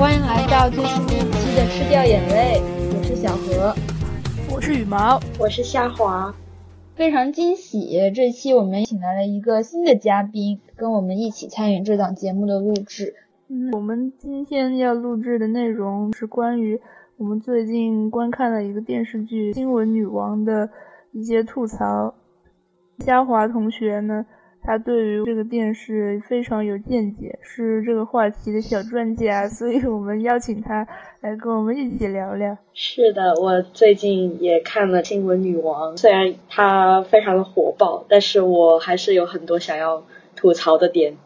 欢迎来到最新一期的《吃掉眼泪》，我是小何，我是羽毛，我是夏华。非常惊喜，这期我们请来了一个新的嘉宾，跟我们一起参与这档节目的录制。嗯，我们今天要录制的内容是关于我们最近观看了一个电视剧《新闻女王》的一些吐槽。嘉华同学呢？他对于这个电视非常有见解，是这个话题的小专家，所以我们邀请他来跟我们一起聊聊。是的，我最近也看了《新闻女王》，虽然它非常的火爆，但是我还是有很多想要吐槽的点。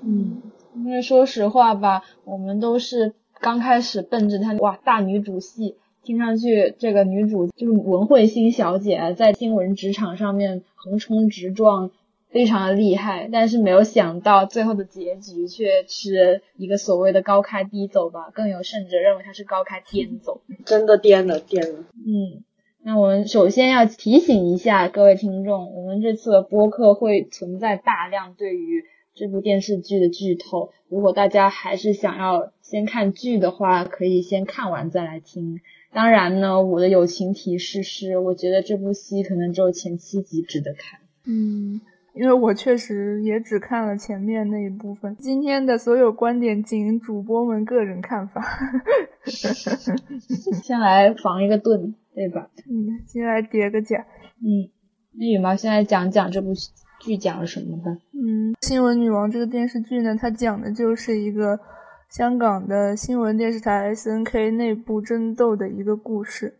嗯，因为说实话吧，我们都是刚开始奔着她哇大女主戏，听上去这个女主就是文慧欣小姐，在新闻职场上面横冲直撞。非常的厉害，但是没有想到最后的结局却是一个所谓的高开低走吧，更有甚者认为它是高开颠走，真的颠了颠了。嗯，那我们首先要提醒一下各位听众，我们这次的播客会存在大量对于这部电视剧的剧透，如果大家还是想要先看剧的话，可以先看完再来听。当然呢，我的友情提示是，我觉得这部戏可能只有前七集值得看。嗯。因为我确实也只看了前面那一部分，今天的所有观点仅主播们个人看法。先来防一个盾，对吧？嗯，先来叠个甲。嗯，那羽毛先来讲讲这部剧讲了什么吧？嗯，《新闻女王》这个电视剧呢，它讲的就是一个香港的新闻电视台 SNK 内部争斗的一个故事。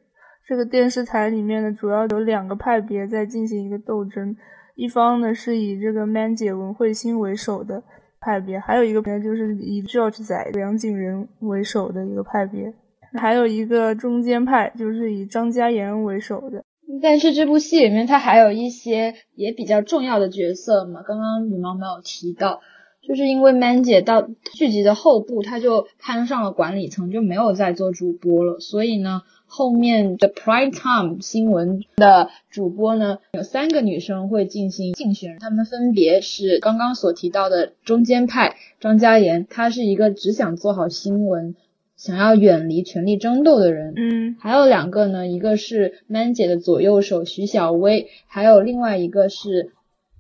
这个电视台里面呢，主要有两个派别在进行一个斗争。一方呢是以这个 Man 姐文慧欣为首的派别，还有一个呢就是以 George 仔梁景仁为首的一个派别，还有一个中间派就是以张嘉妍为首的。但是这部戏里面它还有一些也比较重要的角色嘛，刚刚羽毛没有提到，就是因为 Man 姐到剧集的后部，她就攀上了管理层，就没有再做主播了，所以呢。后面的 Prime Time 新闻的主播呢，有三个女生会进行竞选，她们分别是刚刚所提到的中间派张嘉妍，她是一个只想做好新闻，想要远离权力争斗的人。嗯，还有两个呢，一个是 Man 姐的左右手徐小薇，还有另外一个是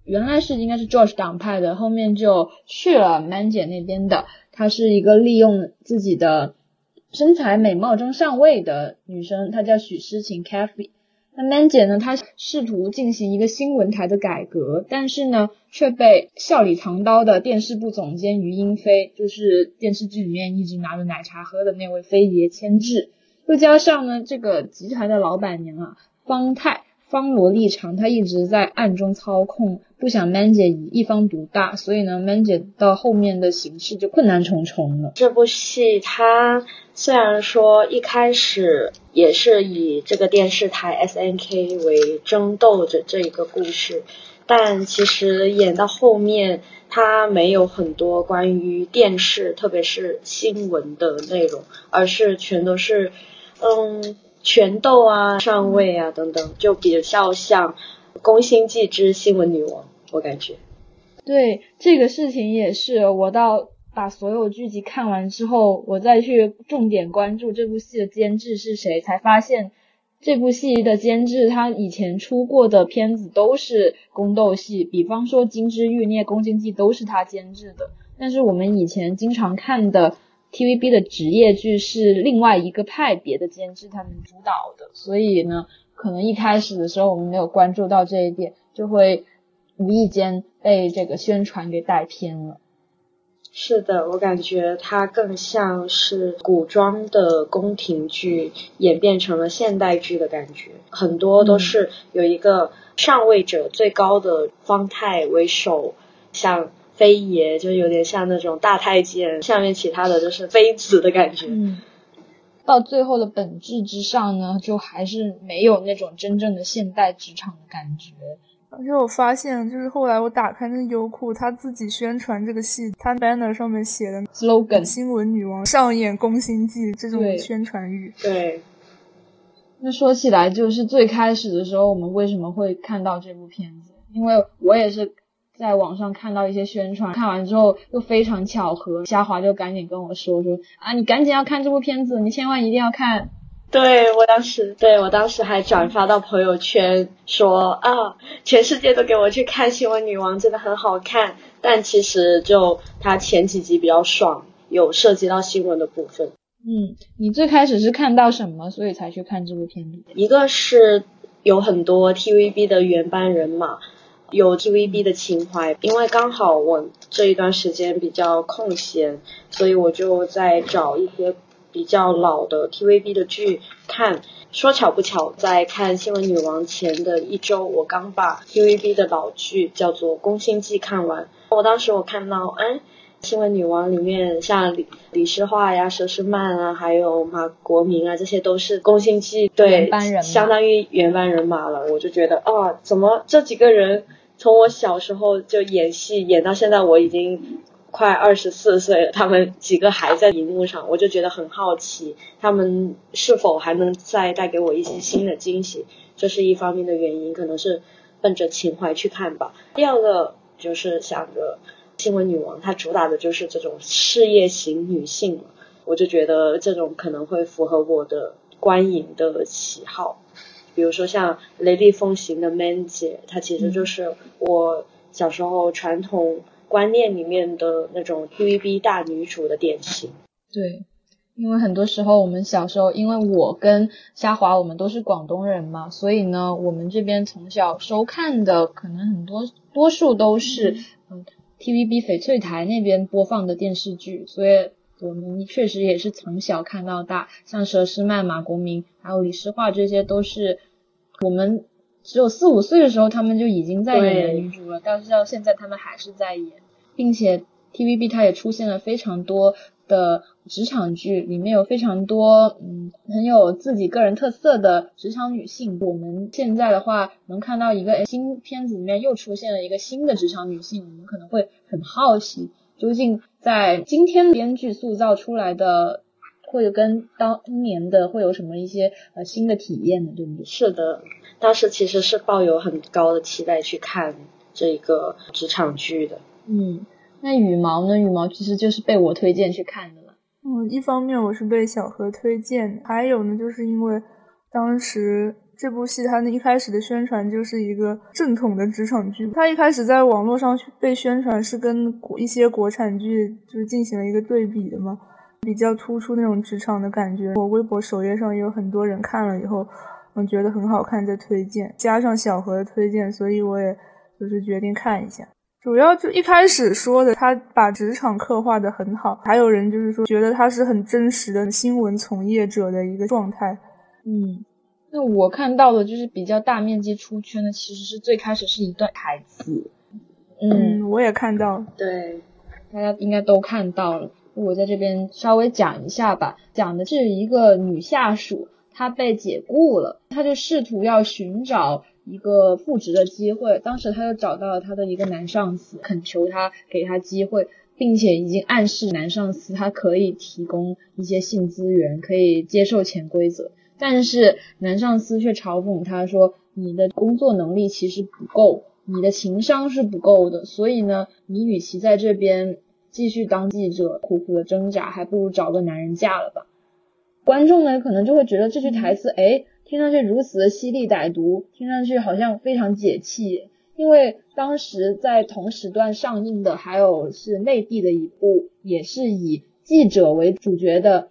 原来是应该是 George 党派的，后面就去了 Man 姐那边的，她是一个利用自己的。身材美貌中上位的女生，她叫许诗晴 （Kathy）。那 Man 姐呢？她试图进行一个新闻台的改革，但是呢，却被笑里藏刀的电视部总监于英飞，就是电视剧里面一直拿着奶茶喝的那位飞爷牵制。又加上呢，这个集团的老板娘啊，方太。方罗立场，他一直在暗中操控，不想 Man 姐以一方独大，所以呢，Man 姐到后面的形势就困难重重了。这部戏它虽然说一开始也是以这个电视台 SNK 为争斗着这一个故事，但其实演到后面，它没有很多关于电视，特别是新闻的内容，而是全都是，嗯。权斗啊，上位啊，等等，就比较像《宫心计之新闻女王》，我感觉。对这个事情也是，我到把所有剧集看完之后，我再去重点关注这部戏的监制是谁，才发现这部戏的监制他以前出过的片子都是宫斗戏，比方说《金枝欲孽》《宫心计》都是他监制的，但是我们以前经常看的。TVB 的职业剧是另外一个派别的监制他们主导的，所以呢，可能一开始的时候我们没有关注到这一点，就会无意间被这个宣传给带偏了。是的，我感觉它更像是古装的宫廷剧演变成了现代剧的感觉，很多都是有一个上位者最高的方太为首，像。妃爷就有点像那种大太监，下面其他的就是妃子的感觉。嗯，到最后的本质之上呢，就还是没有那种真正的现代职场的感觉。而且我发现，就是后来我打开那优酷，他自己宣传这个戏，他 banner 上面写的 slogan“ 新闻女王上演宫心计”这种宣传语。对。那说起来，就是最开始的时候，我们为什么会看到这部片子？因为我也是。在网上看到一些宣传，看完之后又非常巧合，虾华就赶紧跟我说说啊，你赶紧要看这部片子，你千万一定要看。对我当时，对我当时还转发到朋友圈说啊，全世界都给我去看《新闻女王》，真的很好看。但其实就它前几集比较爽，有涉及到新闻的部分。嗯，你最开始是看到什么，所以才去看这部片子？一个是有很多 TVB 的原班人马，有 TVB 的情怀，因为刚好我这一段时间比较空闲，所以我就在找一些。比较老的 TVB 的剧看，说巧不巧，在看《新闻女王》前的一周，我刚把 TVB 的老剧叫做《宫心计》看完。我当时我看到，哎，《新闻女王》里面像李李诗画呀、佘诗曼啊，还有马国明啊，这些都是《宫心计》对，相当于原班人马了。我就觉得，啊，怎么这几个人从我小时候就演戏演到现在，我已经。快二十四岁了，他们几个还在荧幕上，我就觉得很好奇，他们是否还能再带给我一些新的惊喜？这是一方面的原因，可能是奔着情怀去看吧。第二个就是想着新闻女王，她主打的就是这种事业型女性嘛，我就觉得这种可能会符合我的观影的喜好。比如说像雷厉风行的 Man 姐，她其实就是我小时候传统。观念里面的那种 TVB 大女主的典型，对，因为很多时候我们小时候，因为我跟虾华我们都是广东人嘛，所以呢，我们这边从小收看的可能很多多数都是嗯 TVB 翡翠台那边播放的电视剧，所以我们确实也是从小看到大，像佘诗曼、马国明还有李诗画这些都是我们只有四五岁的时候他们就已经在演女主了，但是到现在他们还是在演。并且 TVB 它也出现了非常多的职场剧，里面有非常多嗯很有自己个人特色的职场女性。我们现在的话能看到一个新片子里面又出现了一个新的职场女性，我们可能会很好奇，究竟在今天编剧塑造出来的会跟当年的会有什么一些呃新的体验呢？对不对？是的，当时其实是抱有很高的期待去看这个职场剧的。嗯，那羽毛呢？羽毛其实就是被我推荐去看的了。嗯，一方面我是被小何推荐，还有呢，就是因为当时这部戏它那一开始的宣传就是一个正统的职场剧，它一开始在网络上被宣传是跟一些国产剧就是进行了一个对比的嘛，比较突出那种职场的感觉。我微博首页上也有很多人看了以后，嗯，觉得很好看，在推荐，加上小何的推荐，所以我也就是决定看一下。主要就一开始说的，他把职场刻画的很好，还有人就是说觉得他是很真实的新闻从业者的一个状态。嗯，那我看到的就是比较大面积出圈的，其实是最开始是一段台词。嗯，我也看到，对，大家应该都看到了。我在这边稍微讲一下吧，讲的是一个女下属，她被解雇了，她就试图要寻找。一个复职的机会，当时他就找到了他的一个男上司，恳求他给他机会，并且已经暗示男上司他可以提供一些性资源，可以接受潜规则。但是男上司却嘲讽他说：“你的工作能力其实不够，你的情商是不够的，所以呢，你与其在这边继续当记者苦苦的挣扎，还不如找个男人嫁了吧。”观众呢可能就会觉得这句台词，哎。听上去如此的犀利歹毒，听上去好像非常解气。因为当时在同时段上映的还有是内地的一部，也是以记者为主角的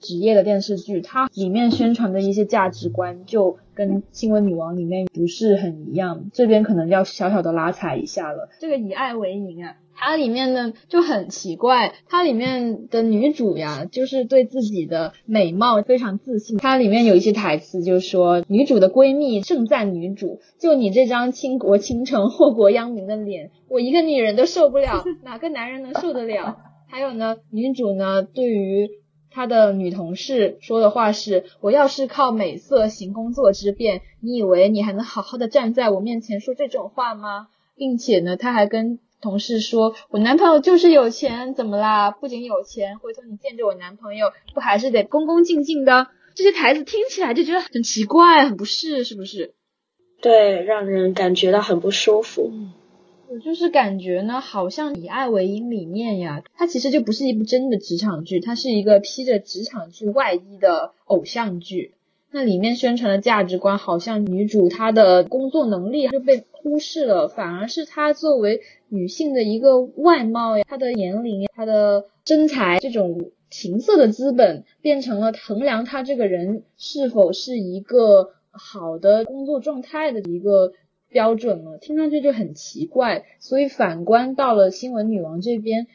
职业的电视剧，它里面宣传的一些价值观就跟《新闻女王》里面不是很一样。这边可能要小小的拉踩一下了。这个以爱为营啊。它里面呢就很奇怪，它里面的女主呀，就是对自己的美貌非常自信。它里面有一些台词，就是说女主的闺蜜盛赞女主，就你这张倾国倾城、祸国殃民的脸，我一个女人都受不了，哪个男人能受得了？还有呢，女主呢对于她的女同事说的话是：我要是靠美色行工作之便，你以为你还能好好的站在我面前说这种话吗？并且呢，她还跟。同事说：“我男朋友就是有钱，怎么啦？不仅有钱，回头你见着我男朋友，不还是得恭恭敬敬的？这些台词听起来就觉得很奇怪，很不适，是不是？对，让人感觉到很不舒服。我就是感觉呢，好像《以爱为营》里面呀，它其实就不是一部真的职场剧，它是一个披着职场剧外衣的偶像剧。那里面宣传的价值观，好像女主她的工作能力就被忽视了，反而是她作为女性的一个外貌呀，她的年龄、她的身材这种情色的资本，变成了衡量她这个人是否是一个好的工作状态的一个。标准了，听上去就很奇怪。所以反观到了新闻女王这边，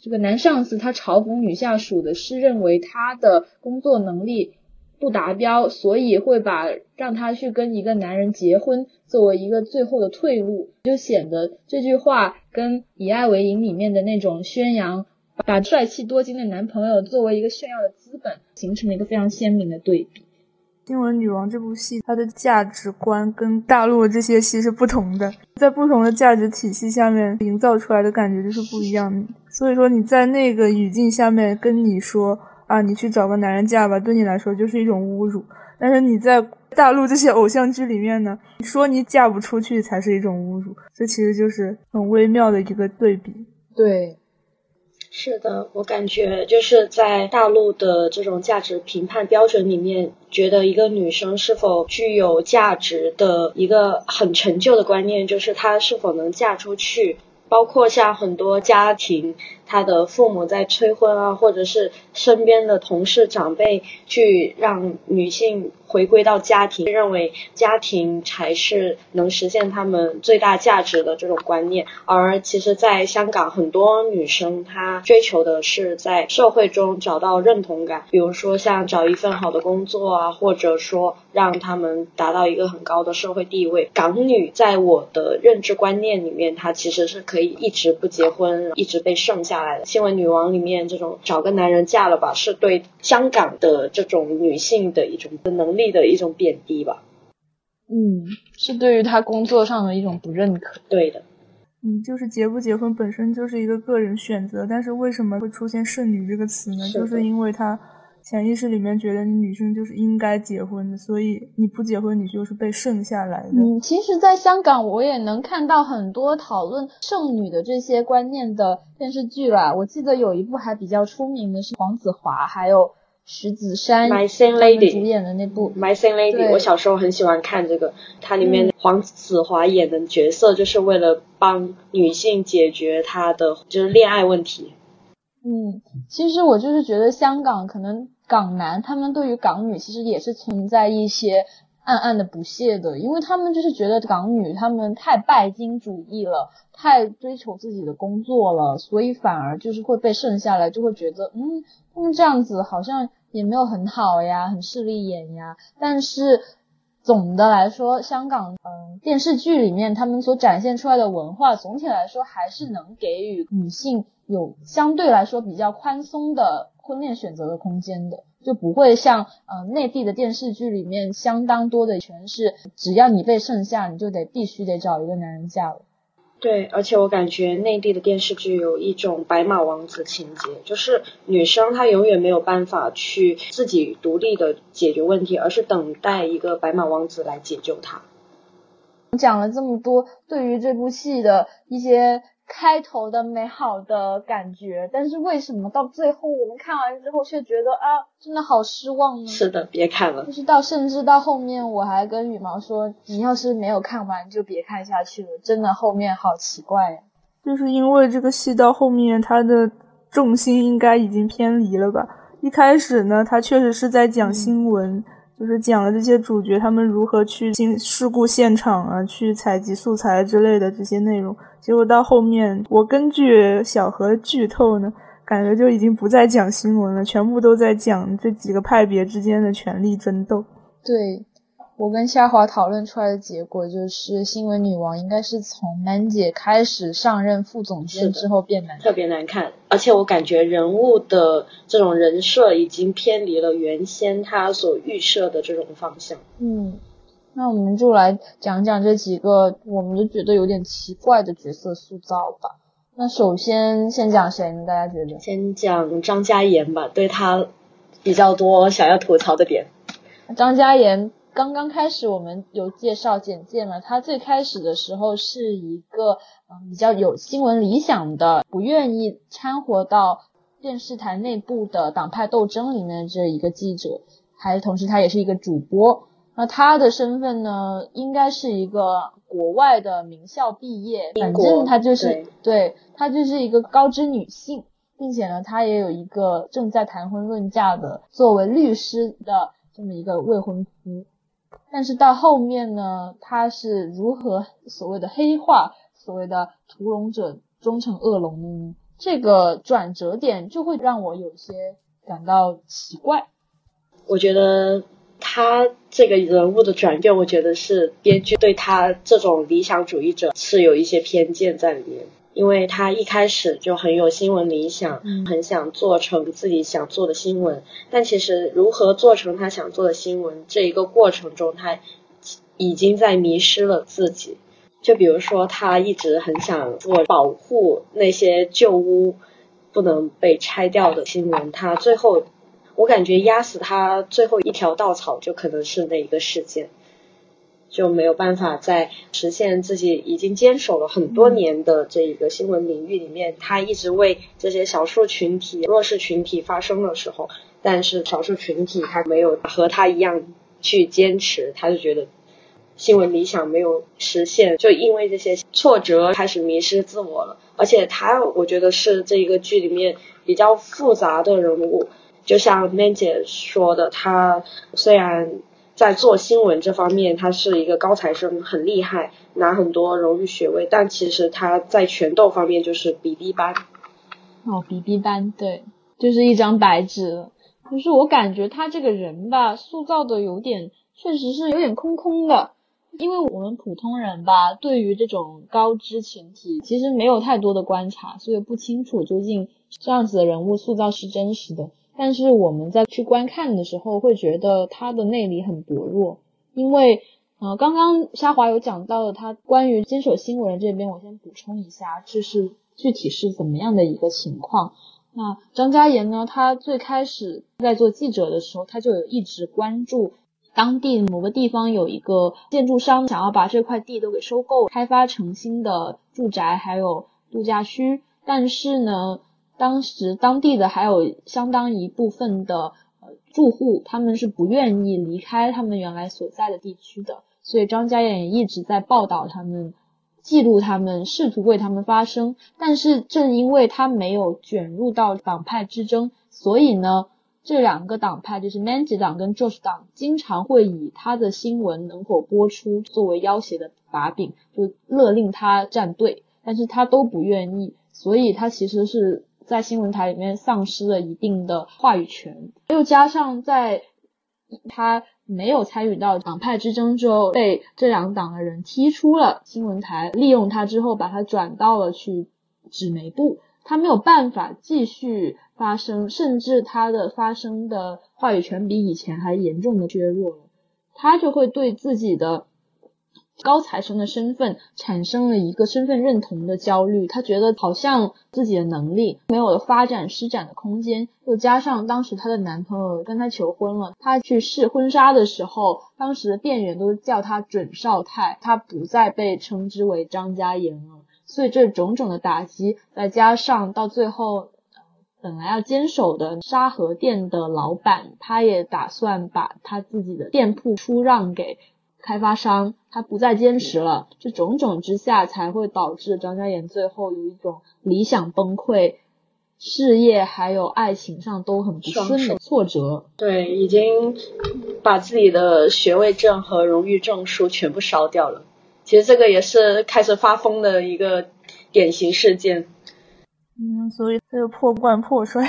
这个男上司他嘲讽女下属的是认为她的工作能力不达标，所以会把让他去跟一个男人结婚作为一个最后的退路，就显得这句话跟《以爱为营》里面的那种宣扬把帅气多金的男朋友作为一个炫耀的资本，形成了一个非常鲜明的对比。《新闻女王》这部戏，它的价值观跟大陆这些戏是不同的，在不同的价值体系下面营造出来的感觉就是不一样的。所以说你在那个语境下面跟你说啊，你去找个男人嫁吧，对你来说就是一种侮辱。但是你在大陆这些偶像剧里面呢，你说你嫁不出去才是一种侮辱，这其实就是很微妙的一个对比。对。是的，我感觉就是在大陆的这种价值评判标准里面，觉得一个女生是否具有价值的一个很陈旧的观念，就是她是否能嫁出去。包括像很多家庭，他的父母在催婚啊，或者是身边的同事长辈去让女性回归到家庭，认为家庭才是能实现他们最大价值的这种观念。而其实，在香港，很多女生她追求的是在社会中找到认同感，比如说像找一份好的工作啊，或者说让他们达到一个很高的社会地位。港女在我的认知观念里面，她其实是可以。一直不结婚，一直被剩下来的新闻女王里面，这种找个男人嫁了吧，是对香港的这种女性的一种能力的一种贬低吧？嗯，是对于她工作上的一种不认可。对的，嗯，就是结不结婚本身就是一个个人选择，但是为什么会出现剩女这个词呢？就是因为她。潜意识里面觉得你女生就是应该结婚的，所以你不结婚，你就是被剩下来的。嗯，其实，在香港我也能看到很多讨论剩女的这些观念的电视剧啦。我记得有一部还比较出名的是黄子华还有徐子珊他们主演的那部《My Same Lady》。我小时候很喜欢看这个，它里面黄子华演的角色就是为了帮女性解决她的就是恋爱问题。嗯，其实我就是觉得香港可能港男他们对于港女其实也是存在一些暗暗的不屑的，因为他们就是觉得港女他们太拜金主义了，太追求自己的工作了，所以反而就是会被剩下来，就会觉得嗯，他们这样子好像也没有很好呀，很势利眼呀。但是总的来说，香港嗯电视剧里面他们所展现出来的文化，总体来说还是能给予女性。有相对来说比较宽松的婚恋选择的空间的，就不会像呃内地的电视剧里面相当多的全是只要你被剩下，你就得必须得找一个男人嫁了。对，而且我感觉内地的电视剧有一种白马王子情节，就是女生她永远没有办法去自己独立的解决问题，而是等待一个白马王子来解救她。讲了这么多，对于这部戏的一些。开头的美好的感觉，但是为什么到最后我们看完之后却觉得啊，真的好失望呢？是的，别看了。就是到甚至到后面，我还跟羽毛说，你要是没有看完就别看下去了，真的后面好奇怪呀。就是因为这个戏到后面，它的重心应该已经偏离了吧？一开始呢，它确实是在讲新闻。就是讲了这些主角他们如何去进事故现场啊，去采集素材之类的这些内容。结果到后面，我根据小何剧透呢，感觉就已经不再讲新闻了，全部都在讲这几个派别之间的权力争斗。对。我跟夏华讨论出来的结果就是，新闻女王应该是从满姐开始上任副总监之后变难，特别难看。而且我感觉人物的这种人设已经偏离了原先他所预设的这种方向。嗯，那我们就来讲讲这几个我们都觉得有点奇怪的角色塑造吧。那首先先讲谁呢？大家觉得？先讲张嘉妍吧，对她比较多想要吐槽的点。张嘉妍。刚刚开始我们有介绍简介嘛，他最开始的时候是一个嗯比较有新闻理想的，不愿意掺和到电视台内部的党派斗争里面的这一个记者，还同时他也是一个主播。那他的身份呢，应该是一个国外的名校毕业，反正他就是对他就是一个高知女性，并且呢，他也有一个正在谈婚论嫁的作为律师的这么一个未婚夫。但是到后面呢，他是如何所谓的黑化，所谓的屠龙者终成恶龙？这个转折点就会让我有些感到奇怪。我觉得他这个人物的转变，我觉得是编剧对他这种理想主义者是有一些偏见在里面。因为他一开始就很有新闻理想，很想做成自己想做的新闻，但其实如何做成他想做的新闻这一个过程中，他已经在迷失了自己。就比如说，他一直很想做保护那些旧屋不能被拆掉的新闻，他最后我感觉压死他最后一条稻草就可能是那一个事件。就没有办法在实现自己已经坚守了很多年的这一个新闻领域里面，他一直为这些少数群体、弱势群体发声的时候，但是少数群体他没有和他一样去坚持，他就觉得新闻理想没有实现，就因为这些挫折开始迷失自我了。而且他，我觉得是这一个剧里面比较复杂的人物，就像 Man 姐说的，他虽然。在做新闻这方面，他是一个高材生，很厉害，拿很多荣誉学位。但其实他在拳斗方面就是比比班。哦，比比班，对，就是一张白纸。就是我感觉他这个人吧，塑造的有点，确实是有点空空的。因为我们普通人吧，对于这种高知群体，其实没有太多的观察，所以不清楚究竟这样子的人物塑造是真实的。但是我们在去观看的时候，会觉得他的内里很薄弱，因为，呃，刚刚沙华有讲到的，他关于坚守新闻这边，我先补充一下，这是具体是怎么样的一个情况。那张嘉言呢，他最开始在做记者的时候，他就有一直关注当地某个地方有一个建筑商想要把这块地都给收购，开发成新的住宅还有度假区，但是呢。当时当地的还有相当一部分的呃住户，他们是不愿意离开他们原来所在的地区的，所以张嘉燕也一直在报道他们，记录他们，试图为他们发声。但是正因为他没有卷入到党派之争，所以呢，这两个党派就是 Manji 党跟 Josh 党，经常会以他的新闻能否播出作为要挟的把柄，就勒令他站队，但是他都不愿意，所以他其实是。在新闻台里面丧失了一定的话语权，又加上在他没有参与到党派之争之后，被这两党的人踢出了新闻台，利用他之后把他转到了去纸媒部，他没有办法继续发声，甚至他的发声的话语权比以前还严重的削弱了，他就会对自己的。高材生的身份产生了一个身份认同的焦虑，他觉得好像自己的能力没有了发展施展的空间，又加上当时她的男朋友跟她求婚了，她去试婚纱的时候，当时的店员都叫她准少太，她不再被称之为张嘉妍了，所以这种种的打击，再加上到最后，本来要坚守的沙河店的老板，他也打算把他自己的店铺出让给。开发商他不再坚持了，这种种之下才会导致张嘉妍最后有一种理想崩溃，事业还有爱情上都很不顺的挫折。对，已经把自己的学位证和荣誉证书全部烧掉了。其实这个也是开始发疯的一个典型事件。嗯，所以这个破罐破摔。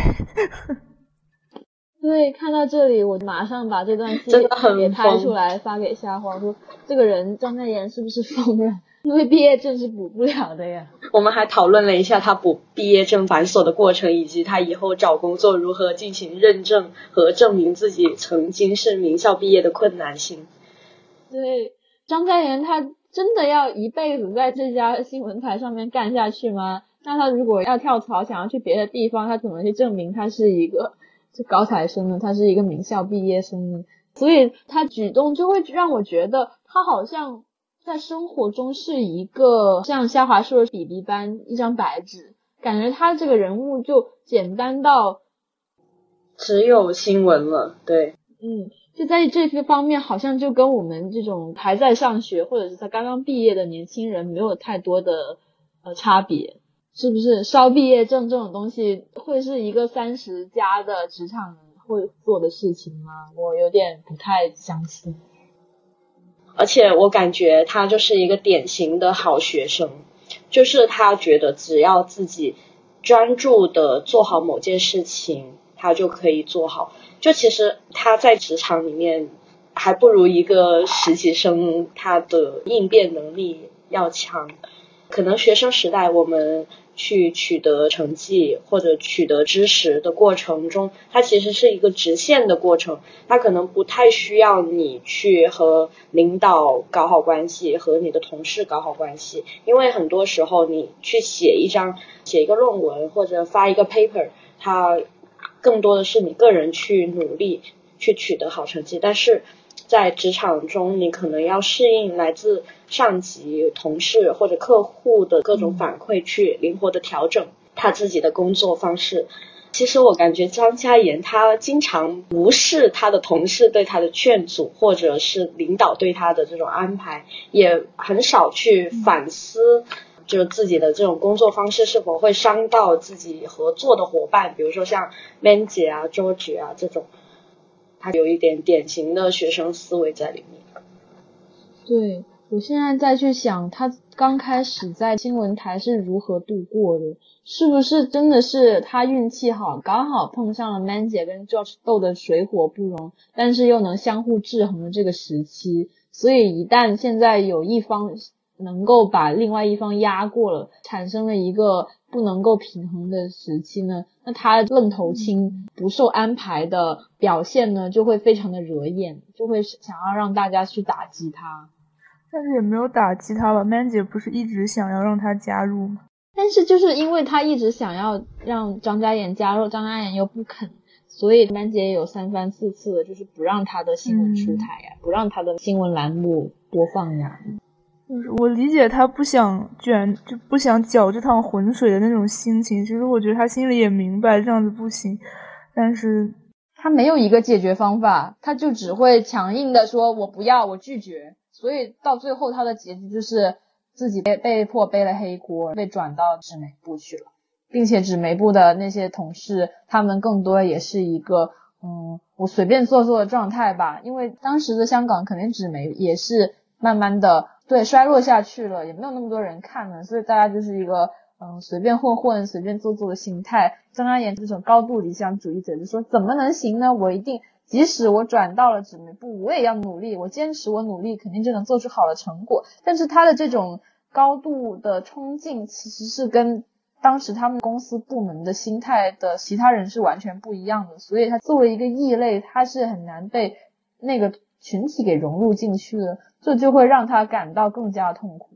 对，看到这里，我马上把这段 戏给拍出来发给夏花，说这个人张嘉妍是不是疯了？因为毕业证是补不了的呀。我们还讨论了一下他补毕业证繁琐的过程，以及他以后找工作如何进行认证和证明自己曾经是名校毕业的困难性。对，张嘉妍他真的要一辈子在这家新闻台上面干下去吗？那他如果要跳槽，想要去别的地方，他怎么去证明他是一个？这高材生呢，他是一个名校毕业生呢，所以他举动就会让我觉得他好像在生活中是一个像夏华说的比例般一张白纸，感觉他这个人物就简单到只有新闻了。对，嗯，就在这些方面，好像就跟我们这种还在上学或者是他刚刚毕业的年轻人没有太多的呃差别。是不是烧毕业证这种东西会是一个三十加的职场人会做的事情吗？我有点不太相信。而且我感觉他就是一个典型的好学生，就是他觉得只要自己专注的做好某件事情，他就可以做好。就其实他在职场里面还不如一个实习生，他的应变能力要强。可能学生时代我们。去取得成绩或者取得知识的过程中，它其实是一个直线的过程，它可能不太需要你去和领导搞好关系，和你的同事搞好关系，因为很多时候你去写一张、写一个论文或者发一个 paper，它更多的是你个人去努力去取得好成绩，但是。在职场中，你可能要适应来自上级、同事或者客户的各种反馈，去灵活的调整他自己的工作方式。其实我感觉张嘉妍她经常无视他的同事对他的劝阻，或者是领导对他的这种安排，也很少去反思，就是自己的这种工作方式是否会伤到自己合作的伙伴，比如说像 Man 姐啊、周姐啊这种。他有一点典型的学生思维在里面。对我现在再去想，他刚开始在新闻台是如何度过的？是不是真的是他运气好，刚好碰上了 Man 姐跟 George 斗的水火不容，但是又能相互制衡的这个时期？所以一旦现在有一方能够把另外一方压过了，产生了一个。不能够平衡的时期呢，那他愣头青不受安排的表现呢，就会非常的惹眼，就会想要让大家去打击他。但是也没有打击他吧，Man 姐不是一直想要让他加入吗？但是就是因为他一直想要让张嘉妍加入，张嘉妍又不肯，所以 Man 姐也有三番四次的就是不让他的新闻出台呀，不让他的新闻栏目播放呀。就是我理解他不想卷，就不想搅这趟浑水的那种心情。其实我觉得他心里也明白这样子不行，但是他没有一个解决方法，他就只会强硬的说“我不要，我拒绝”。所以到最后他的结局就是自己被被迫背了黑锅，被转到纸媒部去了，并且纸媒部的那些同事，他们更多也是一个嗯，我随便做做的状态吧。因为当时的香港肯定纸媒也是慢慢的。对，衰落下去了，也没有那么多人看了，所以大家就是一个嗯随便混混、随便做做的心态。张嘉妍这种高度理想主义者就说：“怎么能行呢？我一定，即使我转到了纸媒部，我也要努力，我坚持，我努力，肯定就能做出好的成果。”但是他的这种高度的冲劲，其实是跟当时他们公司部门的心态的其他人是完全不一样的，所以他作为一个异类，他是很难被那个群体给融入进去的。这就会让他感到更加痛苦。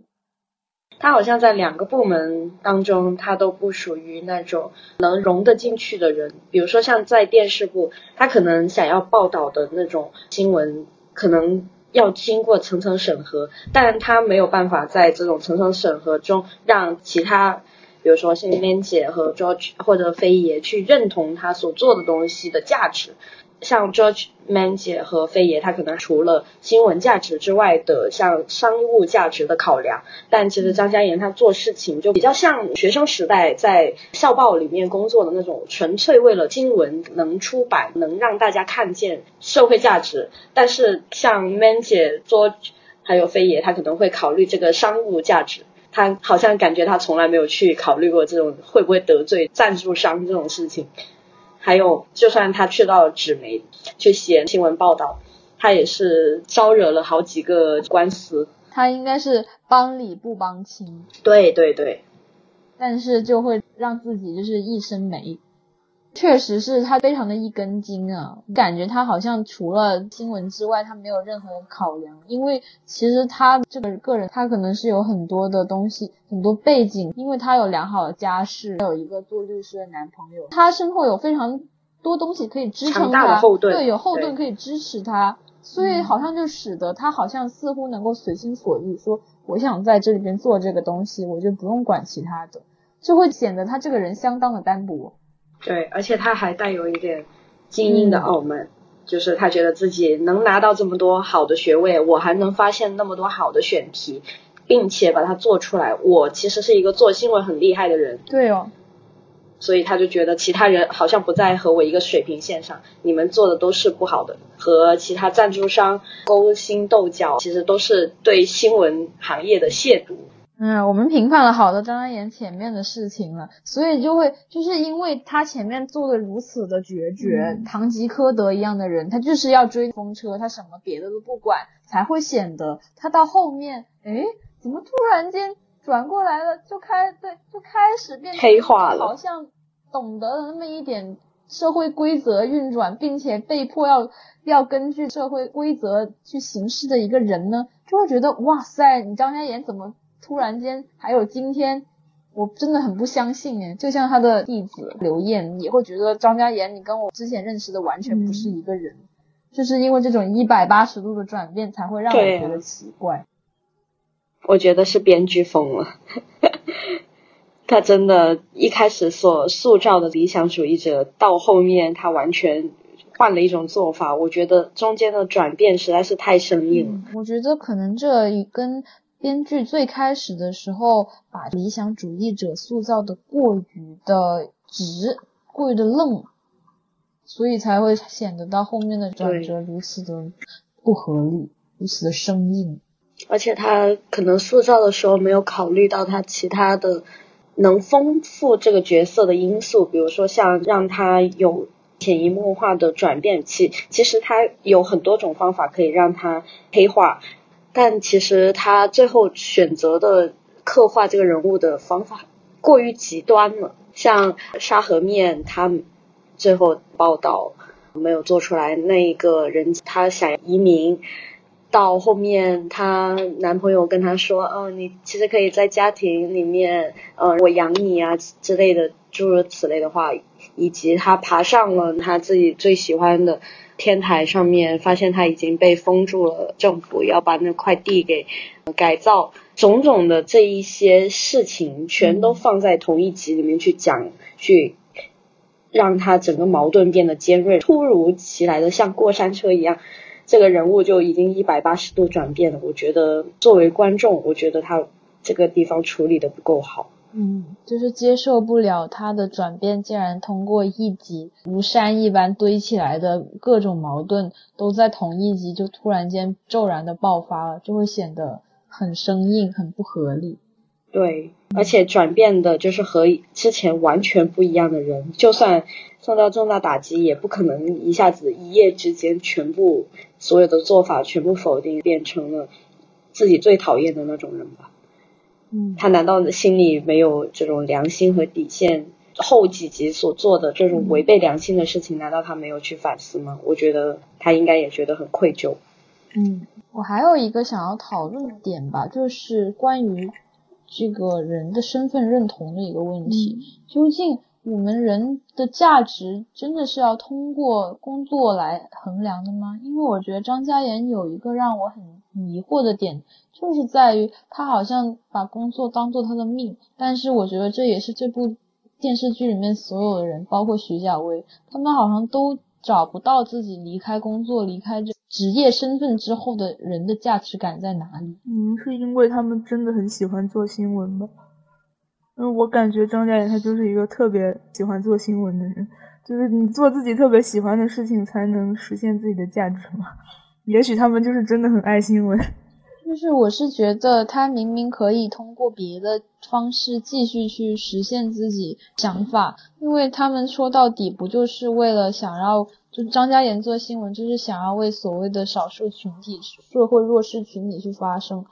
他好像在两个部门当中，他都不属于那种能融得进去的人。比如说，像在电视部，他可能想要报道的那种新闻，可能要经过层层审核，但他没有办法在这种层层审核中让其他，比如说像编姐和 George 或者飞爷去认同他所做的东西的价值。像 George Man 姐和飞爷，他可能除了新闻价值之外的，像商务价值的考量。但其实张嘉妍她做事情就比较像学生时代在校报里面工作的那种，纯粹为了新闻能出版，能让大家看见社会价值。但是像 Man 姐、George 还有飞爷，他可能会考虑这个商务价值。他好像感觉他从来没有去考虑过这种会不会得罪赞助商这种事情。还有，就算他去到纸媒去写新闻报道，他也是招惹了好几个官司。他应该是帮理不帮亲。对对对，但是就会让自己就是一身霉。确实是他非常的一根筋啊，感觉他好像除了新闻之外，他没有任何考量。因为其实他这个个人，他可能是有很多的东西，很多背景，因为他有良好的家世，有一个做律师的男朋友，他身后有非常多东西可以支撑他，对，有后盾可以支持他，所以好像就使得他好像似乎能够随心所欲，说我想在这里边做这个东西，我就不用管其他的，就会显得他这个人相当的单薄。对，而且他还带有一点精英的傲慢，就是他觉得自己能拿到这么多好的学位，我还能发现那么多好的选题，并且把它做出来，我其实是一个做新闻很厉害的人，对哦，所以他就觉得其他人好像不在和我一个水平线上，你们做的都是不好的，和其他赞助商勾心斗角，其实都是对新闻行业的亵渎。嗯，我们评判了好多张嘉妍前面的事情了，所以就会就是因为他前面做的如此的决绝，嗯堂吉诃德一样的人，他就是要追风车，他什么别的都不管，才会显得他到后面，诶，怎么突然间转过来了，就开对就开始变黑化了好像懂得了那么一点社会规则运转，并且被迫要要根据社会规则去行事的一个人呢，就会觉得哇塞，你张嘉妍怎么突然间还有今天？我真的很不相信诶，就像他的弟子刘燕也会觉得张嘉妍，你跟我之前认识的完全不是一个人，就是因为这种一百八十度的转变，才会让我觉得奇怪。我觉得是编剧疯了。他真的，一开始所塑造的理想主义者，到后面他完全换了一种做法。我觉得中间的转变实在是太生硬了。嗯，我觉得可能这跟编剧最开始的时候把理想主义者塑造的过于的直，过于的愣，所以才会显得到后面的转折如此的不合理，如此的生硬。而且他可能塑造的时候没有考虑到他其他的能丰富这个角色的因素，比如说像让他有潜移默化的转变。其其实他有很多种方法可以让他黑化，但其实他最后选择的刻画这个人物的方法过于极端了。像沙河面，他最后报道没有做出来，那一个人他想移民。到后面，她男朋友跟她说：“嗯、你其实可以在家庭里面，嗯、我养你啊之类的，诸如此类的话，以及她爬上了她自己最喜欢的天台上面，发现他已经被封住了，政府要把那块地给改造，种种的这一些事情，全都放在同一集里面去讲，去让他整个矛盾变得尖锐，突如其来的像过山车一样。”这个人物就已经一百八十度转变了。我觉得作为观众，我觉得他这个地方处理的不够好。嗯，就是接受不了他的转变，竟然通过一集如山一般堆起来的各种矛盾，都在同一集就突然间骤然的爆发了，就会显得很生硬、很不合理。对，而且转变的就是和之前完全不一样的人，就算受到重大打击，也不可能一下子一夜之间全部所有的做法全部否定，变成了自己最讨厌的那种人吧。嗯，他难道心里没有这种良心和底线？后几集所做的这种违背良心的事情，难道他没有去反思吗？我觉得他应该也觉得很愧疚。嗯，我还有一个想要讨论的点吧，就是关于这个人的身份认同的一个问题。究竟我们人的价值真的是要通过工作来衡量的吗？因为我觉得张嘉妍有一个让我很疑惑的点，就是在于他好像把工作当做他的命，但是我觉得这也是这部电视剧里面所有的人，包括徐小薇，他们好像都找不到自己离开工作、离开这职业身份之后的人的价值感在哪里。嗯，是因为他们真的很喜欢做新闻吧？嗯，我感觉张嘉妍她就是一个特别喜欢做新闻的人，就是你做自己特别喜欢的事情，才能实现自己的价值嘛。也许他们就是真的很爱新闻。就是我是觉得他明明可以通过别的方式继续去实现自己想法，因为他们说到底不就是为了想要，就张嘉妍做新闻就是想要为所谓的少数群体、社会弱势群体去发声。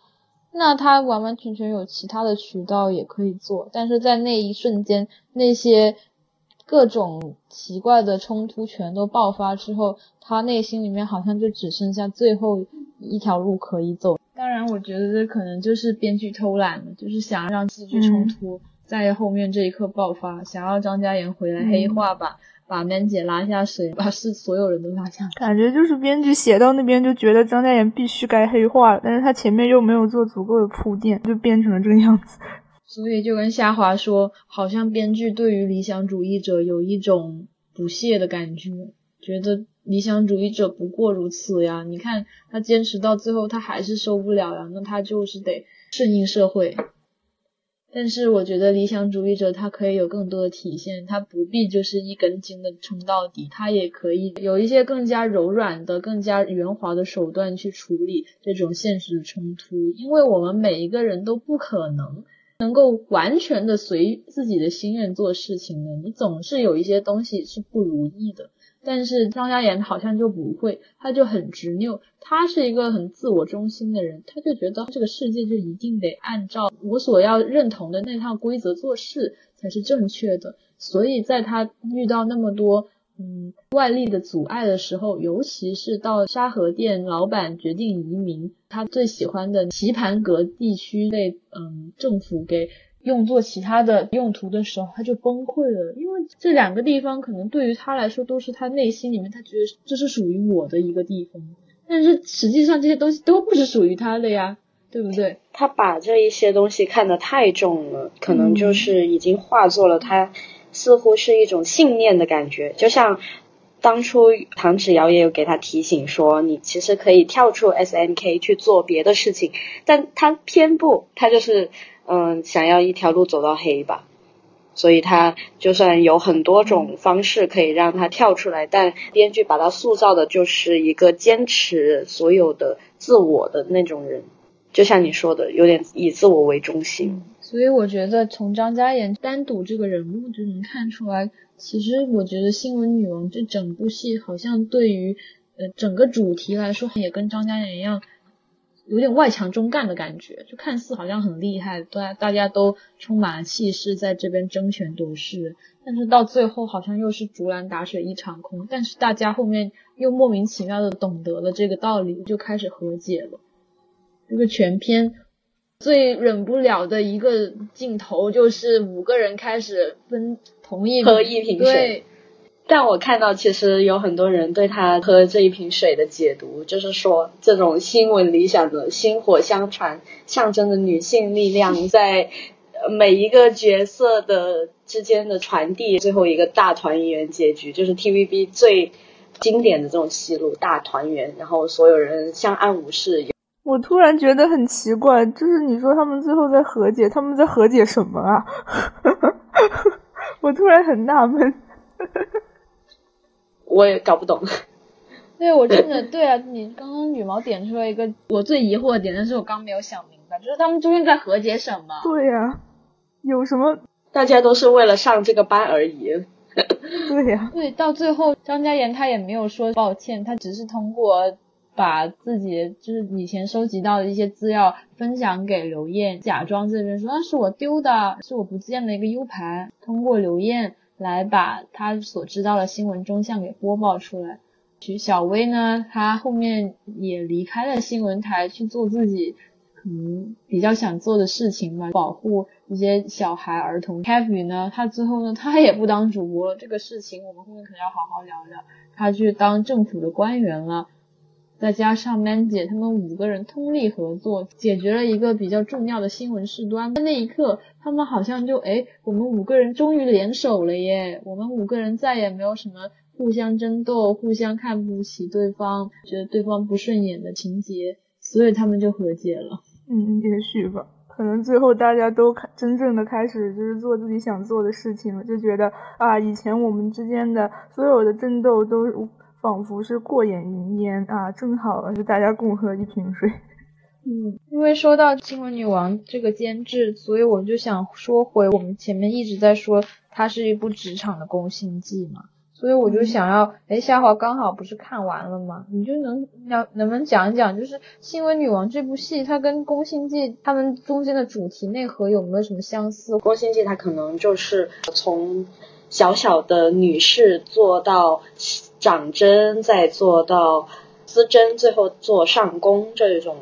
那他完完全全有其他的渠道也可以做，但是在那一瞬间，那些各种奇怪的冲突全都爆发之后，他内心里面好像就只剩下最后一条路可以走。当然，我觉得这可能就是编剧偷懒了，就是想让戏剧冲突在后面这一刻爆发，想要张嘉妍回来黑化吧。把 Man 姐拉下水，把是所有人都拉下。感觉就是编剧写到那边就觉得张嘉妍必须该黑化了，但是他前面又没有做足够的铺垫，就变成了这个样子。所以就跟夏华说，好像编剧对于理想主义者有一种不屑的感觉，觉得理想主义者不过如此呀。你看他坚持到最后，他还是受不了呀，那他就是得适应社会。但是我觉得理想主义者他可以有更多的体现，他不必就是一根筋的冲到底，他也可以有一些更加柔软的、更加圆滑的手段去处理这种现实的冲突。因为我们每一个人都不可能能够完全的随自己的心愿做事情的，你总是有一些东西是不如意的。但是张嘉妍好像就不会，他就很执拗，他是一个很自我中心的人，他就觉得这个世界就一定得按照我所要认同的那套规则做事才是正确的。所以在他遇到那么多嗯外力的阻碍的时候，尤其是到沙河店老板决定移民，他最喜欢的棋盘格地区被嗯政府给。用作其他的用途的时候，他就崩溃了，因为这两个地方可能对于他来说都是他内心里面他觉得这是属于我的一个地方，但是实际上这些东西都不是属于他的呀，对不对？他把这一些东西看得太重了，可能就是已经化作了他似乎是一种信念的感觉，就像当初唐芷瑶也有给他提醒说，你其实可以跳出 S N K 去做别的事情，但他偏不，他就是。嗯，想要一条路走到黑吧，所以他就算有很多种方式可以让他跳出来，但编剧把他塑造的就是一个坚持所有的自我的那种人，就像你说的，有点以自我为中心。所以我觉得从张嘉妍单独这个人物就能看出来，其实我觉得《新闻女王》这整部戏好像对于呃整个主题来说，也跟张嘉妍一样。有点外强中干的感觉，就看似好像很厉害，大大家都充满了气势，在这边争权夺势，但是到最后好像又是竹篮打水一场空。但是大家后面又莫名其妙的懂得了这个道理，就开始和解了。这个全片最忍不了的一个镜头，就是五个人开始分同一喝一瓶水。但我看到，其实有很多人对他喝这一瓶水的解读，就是说这种新闻理想的薪火相传，象征着女性力量 在每一个角色的之间的传递，最后一个大团圆结局，就是 TVB 最经典的这种戏路，大团圆，然后所有人相安无事。我突然觉得很奇怪，就是你说他们最后在和解，他们在和解什么啊？我突然很纳闷。我也搞不懂，对我真的对啊，你刚刚羽毛点出了一个我最疑惑的点，但是我刚没有想明白，就是他们究竟在和解什么？对呀，有什么？大家都是为了上这个班而已。对呀，对，到最后张嘉妍她也没有说抱歉，她只是通过把自己就是以前收集到的一些资料分享给刘艳，假装这边说那是我丢的，是我不见的一个 U 盘，通过刘艳。来把他所知道的新闻真相给播报出来。徐小薇呢，她后面也离开了新闻台去做自己可能比较想做的事情吧，保护一些小孩儿童。Kathy 呢，他最后呢，他也不当主播了，这个事情我们后面可能要好好聊聊。他去当政府的官员了。再加上 Man 姐他们五个人通力合作，解决了一个比较重要的新闻事端。那一刻，他们好像就哎，我们五个人终于联手了耶！我们五个人再也没有什么互相争斗、互相看不起对方、觉得对方不顺眼的情节，所以他们就和解了。嗯，也许吧，可能最后大家都开真正的开始就是做自己想做的事情了，就觉得啊，以前我们之间的所有的争斗都。仿佛是过眼云烟啊，正好是大家共喝一瓶水。嗯，因为说到《新闻女王》这个监制，所以我就想说回我们前面一直在说它是一部职场的宫心计嘛，所以我就想要，哎，夏华刚好不是看完了吗？你就能能能不能讲一讲，就是《新闻女王》这部戏，它跟宫心计他们中间的主题内核有没有什么相似？宫心计它可能就是从小小的女士做到。长针，再做到资针，最后做上宫这种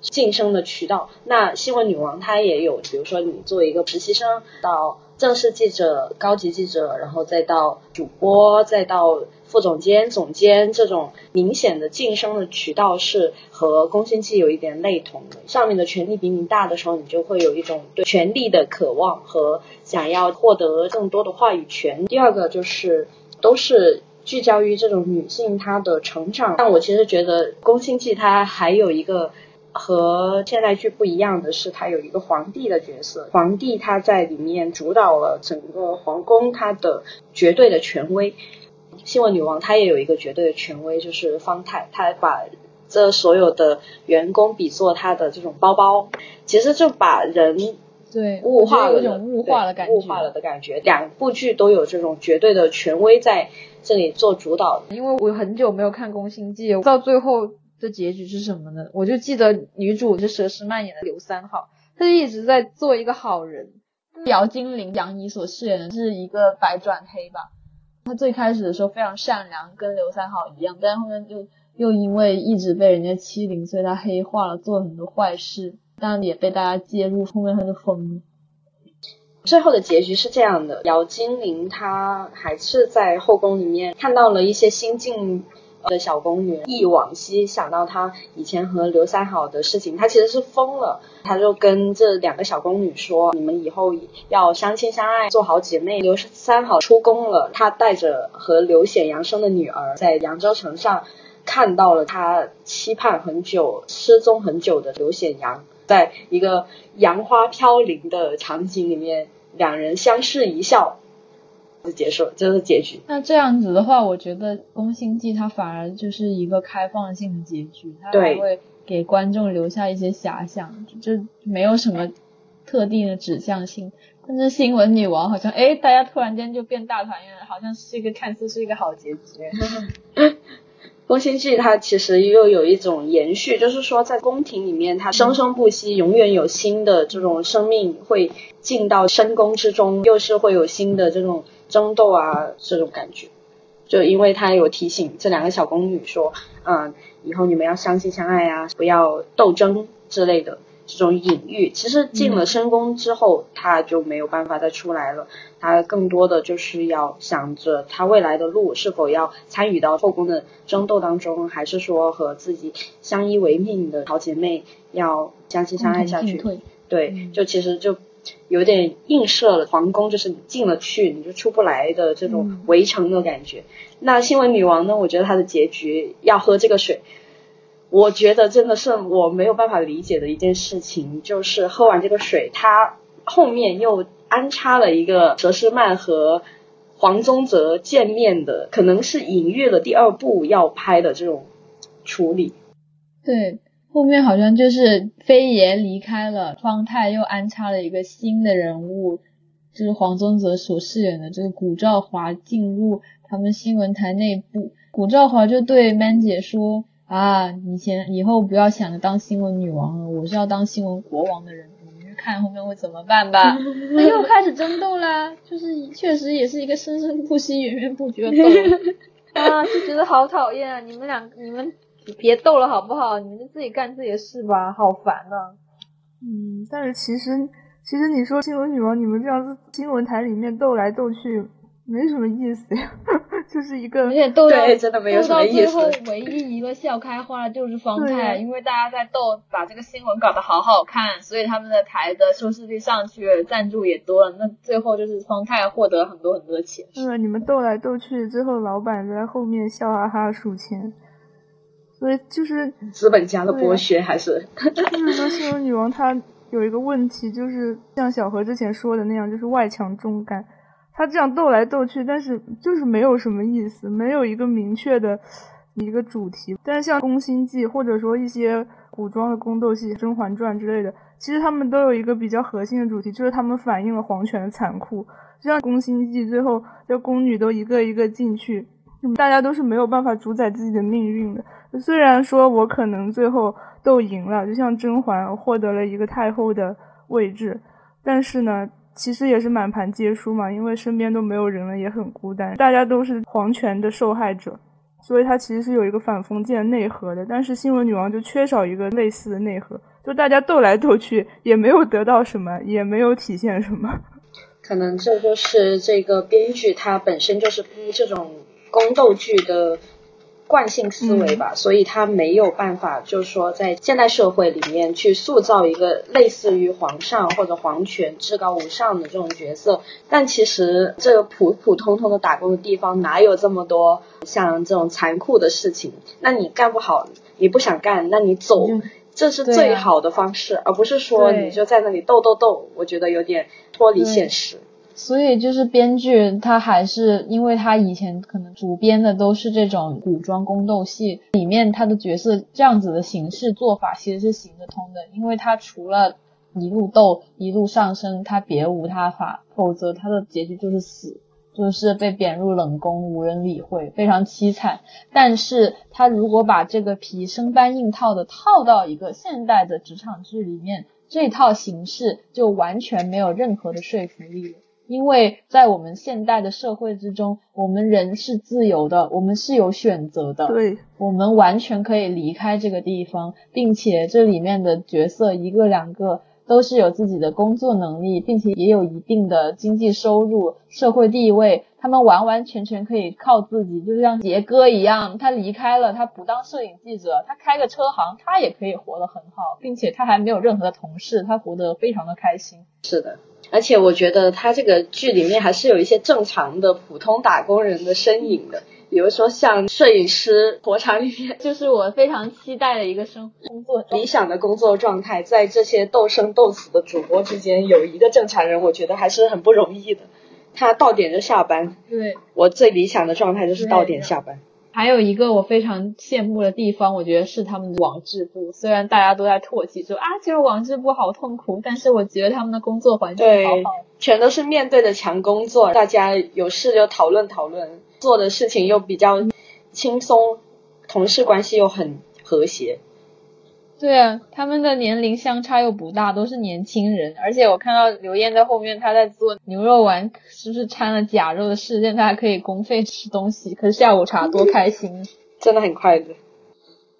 晋升的渠道。那新闻女王她也有，比如说你作为一个实习生到正式记者、高级记者，然后再到主播，再到副总监、总监这种明显的晋升的渠道，是和《宫心计》有一点类同的。上面的权力比你大的时候，你就会有一种对权力的渴望和想要获得更多的话语权。第二个就是都是。聚焦于这种女性她的成长，但我其实觉得《宫心计》它还有一个和现代剧不一样的是，它有一个皇帝的角色，皇帝他在里面主导了整个皇宫，他的绝对的权威。新闻女王她也有一个绝对的权威，就是方太，她把这所有的员工比作她的这种包包，其实就把人对物化了，有种物化的感觉，物化了的感觉。两部剧都有这种绝对的权威在。这里做主导，因为我很久没有看《宫心计》，到最后的结局是什么呢？我就记得女主是佘诗曼演的刘三好，她就一直在做一个好人。姚金玲杨怡所饰演的是一个白转黑吧，她最开始的时候非常善良，跟刘三好一样，但是后面就又因为一直被人家欺凌，所以她黑化了，做了很多坏事，但也被大家揭露，后面他就疯了。最后的结局是这样的：姚金玲她还是在后宫里面看到了一些新晋的小宫女，忆往昔，想到她以前和刘三好的事情，她其实是疯了。她就跟这两个小宫女说：“你们以后要相亲相爱，做好姐妹。”刘三好出宫了，她带着和刘显阳生的女儿，在扬州城上看到了她期盼很久、失踪很久的刘显阳，在一个杨花飘零的场景里面。两人相视一笑，就结束，就是结局。那这样子的话，我觉得《宫心计》它反而就是一个开放性的结局，它还会给观众留下一些遐想，就没有什么特定的指向性。但是新闻女王好像，哎，大家突然间就变大团圆了，好像是一个看似是一个好结局。宫心计它其实又有一种延续，就是说在宫廷里面，它生生不息，永远有新的这种生命会进到深宫之中，又是会有新的这种争斗啊，这种感觉。就因为他有提醒这两个小宫女说，嗯，以后你们要相亲相爱啊，不要斗争之类的。这种隐喻，其实进了深宫之后，他就没有办法再出来了。他更多的就是要想着他未来的路是否要参与到后宫的争斗当中，还是说和自己相依为命的好姐妹要相亲相爱下去。对，就其实就有点映射了皇宫，就是你进了去你就出不来的这种围城的感觉。那新闻女王呢？我觉得她的结局要喝这个水。我觉得真的是我没有办法理解的一件事情，就是喝完这个水，它后面又安插了一个佘诗曼和黄宗泽见面的，可能是隐喻了第二部要拍的这种处理。对，后面好像就是飞爷离开了，方太又安插了一个新的人物，就是黄宗泽所饰演的这个古兆华进入他们新闻台内部，古兆华就对 Man 姐说。啊，以前以后不要想着当新闻女王了，我是要当新闻国王的人。我们去看后面会怎么办吧。那又开始争斗啦，就是确实也是一个生生不息、源源不绝的斗 啊，就觉得好讨厌啊！你们两你们别斗了好不好？你们就自己干自己的事吧，好烦啊。嗯，但是其实其实你说新闻女王，你们这样子新闻台里面斗来斗去。没什么意思呀，就是一个，而且斗到真的没有什么意思。最后唯一一个笑开花的就是方太，因为大家在斗，把这个新闻搞得好好看，所以他们的台的收视率上去了，赞助也多了。那最后就是方太获得很多很多的钱。嗯你们斗来斗去，最后老板在后面笑哈哈数钱，所以就是资本家的剥削还是。就是说新闻女王她有一个问题，就是像小何之前说的那样，就是外强中干。他这样斗来斗去，但是就是没有什么意思，没有一个明确的一个主题。但是像《宫心计》或者说一些古装的宫斗戏，《甄嬛传》之类的，其实他们都有一个比较核心的主题，就是他们反映了皇权的残酷。就像《宫心计》，最后这宫女都一个一个进去，大家都是没有办法主宰自己的命运的。虽然说我可能最后斗赢了，就像甄嬛获得了一个太后的位置，但是呢。其实也是满盘皆输嘛，因为身边都没有人了，也很孤单，大家都是皇权的受害者。所以它其实是有一个反封建内核的。但是新闻女王就缺少一个类似的内核，就大家斗来斗去也没有得到什么，也没有体现什么。可能这就是这个编剧他本身就是拍这种宫斗剧的。惯性思维吧，所以他没有办法，就是说在现代社会里面去塑造一个类似于皇上或者皇权至高无上的这种角色。但其实这个普普通通的打工的地方哪有这么多像这种残酷的事情？那你干不好，你不想干，那你走，这是最好的方式，而不是说你就在那里斗斗斗。我觉得有点脱离现实。所以就是编剧他还是因为他以前可能主编的都是这种古装宫斗戏，里面他的角色这样子的形式做法其实是行得通的，因为他除了一路斗一路上升，他别无他法，否则他的结局就是死，就是被贬入冷宫，无人理会，非常凄惨。但是他如果把这个皮生搬硬套的套到一个现代的职场剧里面，这套形式就完全没有任何的说服力了。因为在我们现代的社会之中，我们人是自由的，我们是有选择的。对，我们完全可以离开这个地方，并且这里面的角色一个两个都是有自己的工作能力，并且也有一定的经济收入、社会地位，他们完完全全可以靠自己，就像杰哥一样，他离开了，他不当摄影记者，他开个车行，他也可以活得很好，并且他还没有任何的同事，他活得非常的开心。是的。而且我觉得他这个剧里面还是有一些正常的普通打工人的身影的，比如说像摄影师，火场里面就是我非常期待的一个生工作理想的工作状态，在这些斗生斗死的主播之间有一个正常人，我觉得还是很不容易的。他到点就下班，对我最理想的状态就是到点下班。还有一个我非常羡慕的地方，我觉得是他们的网志部。虽然大家都在唾弃说啊，其实网志部好痛苦，但是我觉得他们的工作环境好好，全都是面对着强工作，大家有事就讨论讨论，做的事情又比较轻松，同事关系又很和谐。对啊，他们的年龄相差又不大，都是年轻人。而且我看到刘燕在后面，他在做牛肉丸，是不是掺了假肉的事件？他还可以公费吃东西，可是下午茶多开心，真的很快乐。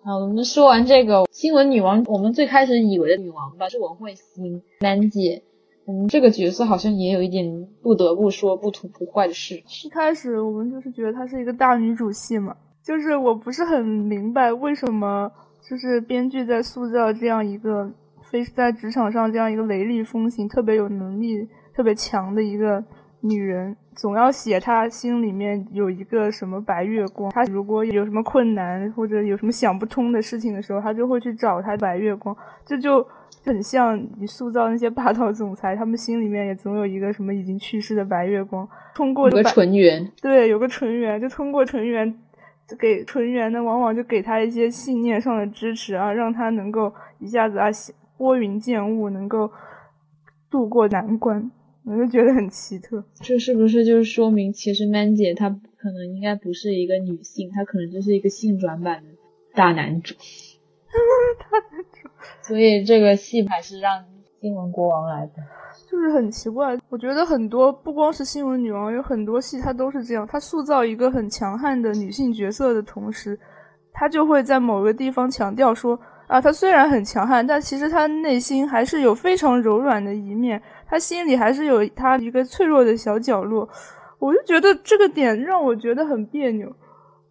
好，我们说完这个新闻女王，我们最开始以为的女王吧是文慧欣楠姐，嗯，这个角色好像也有一点不得不说不吐不快的事。一开始我们就是觉得她是一个大女主戏嘛，就是我不是很明白为什么。就是编剧在塑造这样一个非在职场上这样一个雷厉风行、特别有能力、特别强的一个女人，总要写她心里面有一个什么白月光。她如果有什么困难或者有什么想不通的事情的时候，她就会去找她白月光。这就很像你塑造那些霸道总裁，他们心里面也总有一个什么已经去世的白月光。通过有个纯元，对，有个纯元，就通过纯元。给纯元的往往就给他一些信念上的支持啊，让他能够一下子啊拨云见雾，能够渡过难关，我就觉得很奇特。这是不是就是说明，其实曼姐她可能应该不是一个女性，她可能就是一个性转版的大男主。大男主。所以这个戏还是让新闻国王来的。就是很奇怪，我觉得很多不光是新闻女王，有很多戏她都是这样，她塑造一个很强悍的女性角色的同时，她就会在某个地方强调说啊，她虽然很强悍，但其实她内心还是有非常柔软的一面，她心里还是有她一个脆弱的小角落。我就觉得这个点让我觉得很别扭，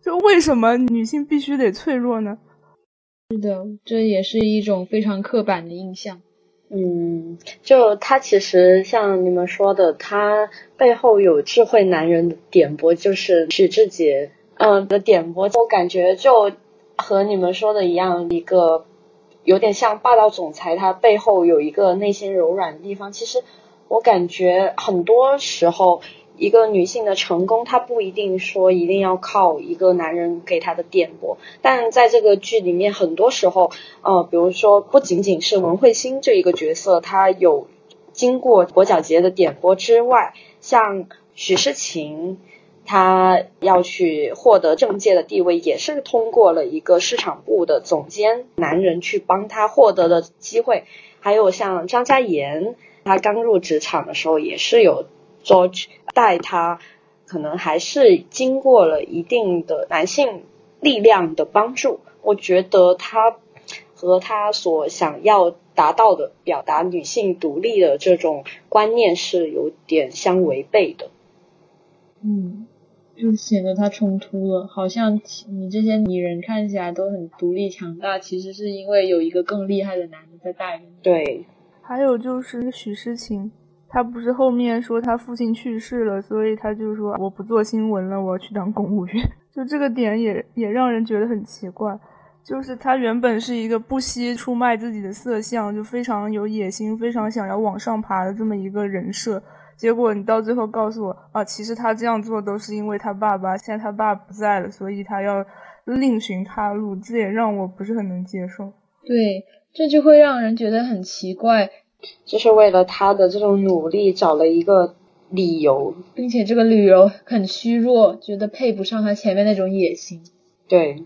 就为什么女性必须得脆弱呢？是的，这也是一种非常刻板的印象。嗯，就他其实像你们说的，他背后有智慧男人的点拨，就是许志杰嗯的点拨，我感觉就和你们说的一样，一个有点像霸道总裁，他背后有一个内心柔软的地方。其实我感觉很多时候。一个女性的成功，她不一定说一定要靠一个男人给她的点拨，但在这个剧里面，很多时候，呃，比如说不仅仅是文慧欣这一个角色，她有经过裹脚杰的点拨之外，像许诗晴，她要去获得政界的地位，也是通过了一个市场部的总监男人去帮她获得的机会，还有像张嘉妍，她刚入职场的时候也是有。George 带他，可能还是经过了一定的男性力量的帮助。我觉得他和他所想要达到的表达女性独立的这种观念是有点相违背的。嗯，就显得他冲突了，好像你这些女人看起来都很独立强大，其实是因为有一个更厉害的男的在带领。对，还有就是许诗晴，他不是后面说他父亲去世了，所以他就说我不做新闻了，我要去当公务员。就这个点也也让人觉得很奇怪，就是他原本是一个不惜出卖自己的色相，就非常有野心，非常想要往上爬的这么一个人设。结果你到最后告诉我啊，其实他这样做都是因为他爸爸，现在他爸不在了，所以他要另寻他路，这也让我不是很能接受。对，这就会让人觉得很奇怪，就是为了他的这种努力找了一个理由，并且这个理由很虚弱，觉得配不上他前面那种野心。对。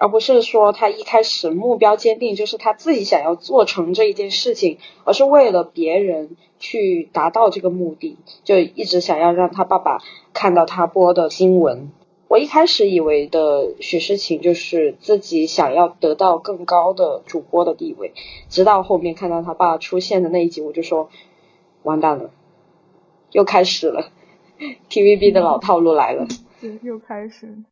而不是说他一开始目标坚定，就是他自己想要做成这一件事情，而是为了别人去达到这个目的，就一直想要让他爸爸看到他播的新闻。我一开始以为的许诗晴就是自己想要得到更高的主播的地位，直到后面看到他爸出现的那一集，我就说完蛋了，又开始了，TVB 的老套路来了。对，又开始，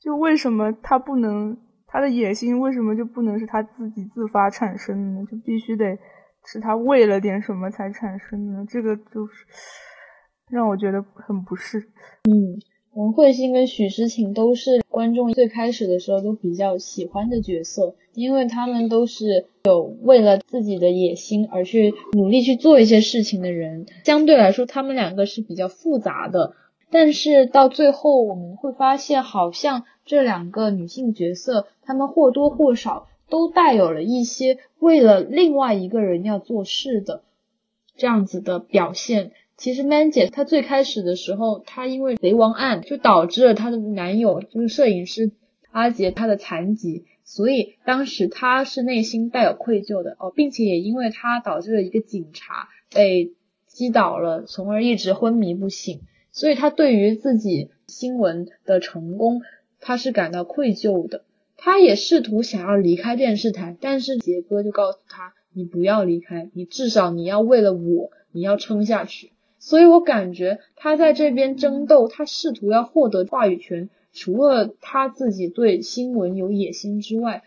就为什么他不能？他的野心为什么就不能是他自己自发产生的呢？就必须得是他为了点什么才产生的呢？这个就是让我觉得很不适。嗯，文慧欣跟许诗晴都是观众最开始的时候都比较喜欢的角色，因为他们都是有为了自己的野心而去努力去做一些事情的人。相对来说，他们两个是比较复杂的。但是到最后，我们会发现，好像这两个女性角色，她们或多或少都带有了一些为了另外一个人要做事的这样子的表现。其实，Man 姐她最开始的时候，她因为贼王案就导致了她的男友就是摄影师阿杰他的残疾，所以当时她是内心带有愧疚的哦，并且也因为她导致了一个警察被击倒了，从而一直昏迷不醒。所以他对于自己新闻的成功，他是感到愧疚的。他也试图想要离开电视台，但是杰哥就告诉他：“你不要离开，你至少你要为了我，你要撑下去。”所以我感觉他在这边争斗，他试图要获得话语权，除了他自己对新闻有野心之外，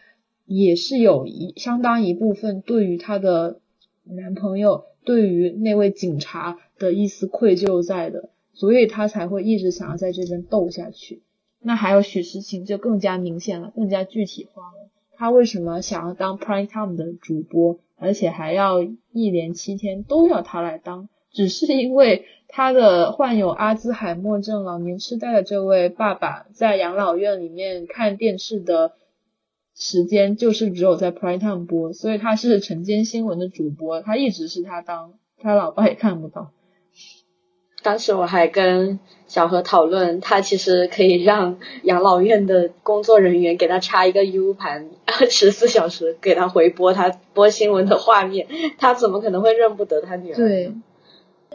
也是有一相当一部分对于他的男朋友，对于那位警察的一丝愧疚在的。所以他才会一直想要在这边斗下去。那还有许诗晴就更加明显了，更加具体化了。他为什么想要当 Prime Time 的主播，而且还要一连七天都要他来当？只是因为他的患有阿兹海默症、老年痴呆的这位爸爸在养老院里面看电视的时间就是只有在 Prime Time 播，所以他是晨间新闻的主播，他一直是他当，他老爸也看不到。当时我还跟小何讨论，他其实可以让养老院的工作人员给他插一个 U 盘，二十四小时给他回播他播新闻的画面，他怎么可能会认不得他女儿？对，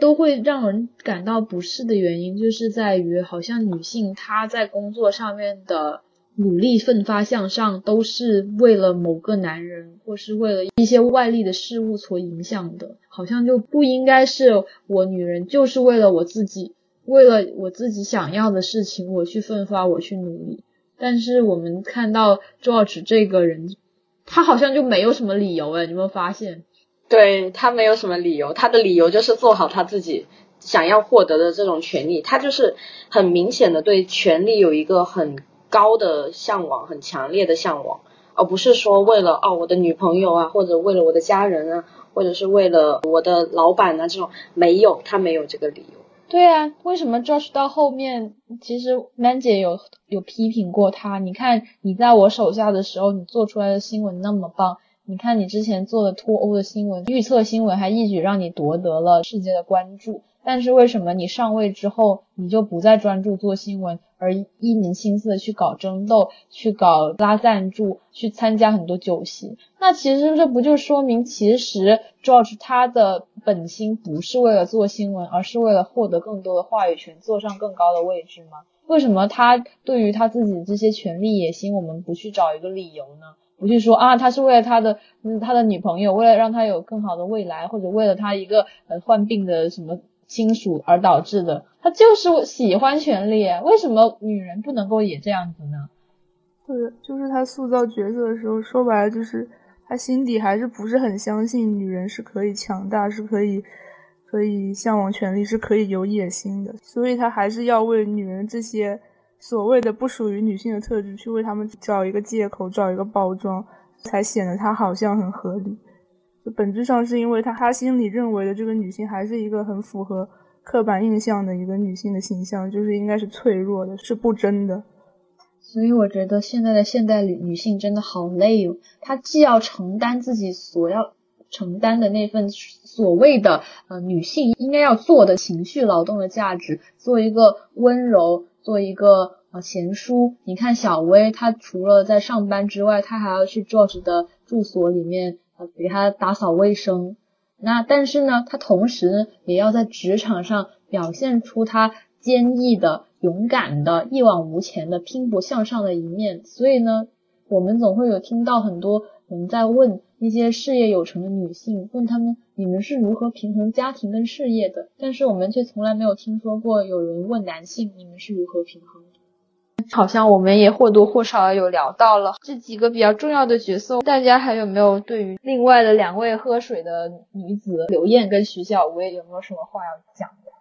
都会让人感到不适的原因，就是在于好像女性她在工作上面的。努力奋发向上，都是为了某个男人，或是为了一些外力的事物所影响的，好像就不应该是我女人，就是为了我自己，为了我自己想要的事情，我去奋发，我去努力。但是我们看到 George 这个人，他好像就没有什么理由哎，你有没有发现？对他没有什么理由，他的理由就是做好他自己想要获得的这种权利，他就是很明显的对权力有一个很。高的向往，很强烈的向往，而不是说为了哦我的女朋友啊，或者为了我的家人啊，或者是为了我的老板啊这种，没有，他没有这个理由。对啊，为什么 Josh 到后面，其实 Man 姐有有批评过他？你看你在我手下的时候，你做出来的新闻那么棒，你看你之前做的脱欧的新闻、预测新闻，还一举让你夺得了世界的关注。但是为什么你上位之后，你就不再专注做新闻，而一门心思的去搞争斗，去搞拉赞助，去参加很多酒席？那其实这不就说明，其实 George 他的本心不是为了做新闻，而是为了获得更多的话语权，坐上更高的位置吗？为什么他对于他自己这些权利野心，我们不去找一个理由呢？不去说啊，他是为了他的嗯他的女朋友，为了让他有更好的未来，或者为了他一个呃患病的什么亲属而导致的，他就是喜欢权利。为什么女人不能够也这样子呢？对，就是他塑造角色的时候，说白了就是他心底还是不是很相信女人是可以强大，是可以可以向往权利，是可以有野心的，所以他还是要为女人这些。所谓的不属于女性的特质，去为他们找一个借口，找一个包装，才显得他好像很合理。就本质上是因为他他心里认为的这个女性还是一个很符合刻板印象的一个女性的形象，就是应该是脆弱的，是不争的。所以我觉得现在的现代女女性真的好累哦，她既要承担自己所要承担的那份所谓的呃女性应该要做的情绪劳动的价值，做一个温柔。做一个呃贤淑，你看小薇，她除了在上班之外，她还要去 George 的住所里面呃给他打扫卫生。那但是呢，她同时呢也要在职场上表现出她坚毅的、勇敢的、一往无前的、拼搏向上的一面。所以呢，我们总会有听到很多我们在问。那些事业有成的女性问他们：“你们是如何平衡家庭跟事业的？”但是我们却从来没有听说过有人问男性：“你们是如何平衡？”好像我们也或多或少有聊到了这几个比较重要的角色。大家还有没有对于另外的两位喝水的女子刘艳跟徐小薇有没有什么话要讲的？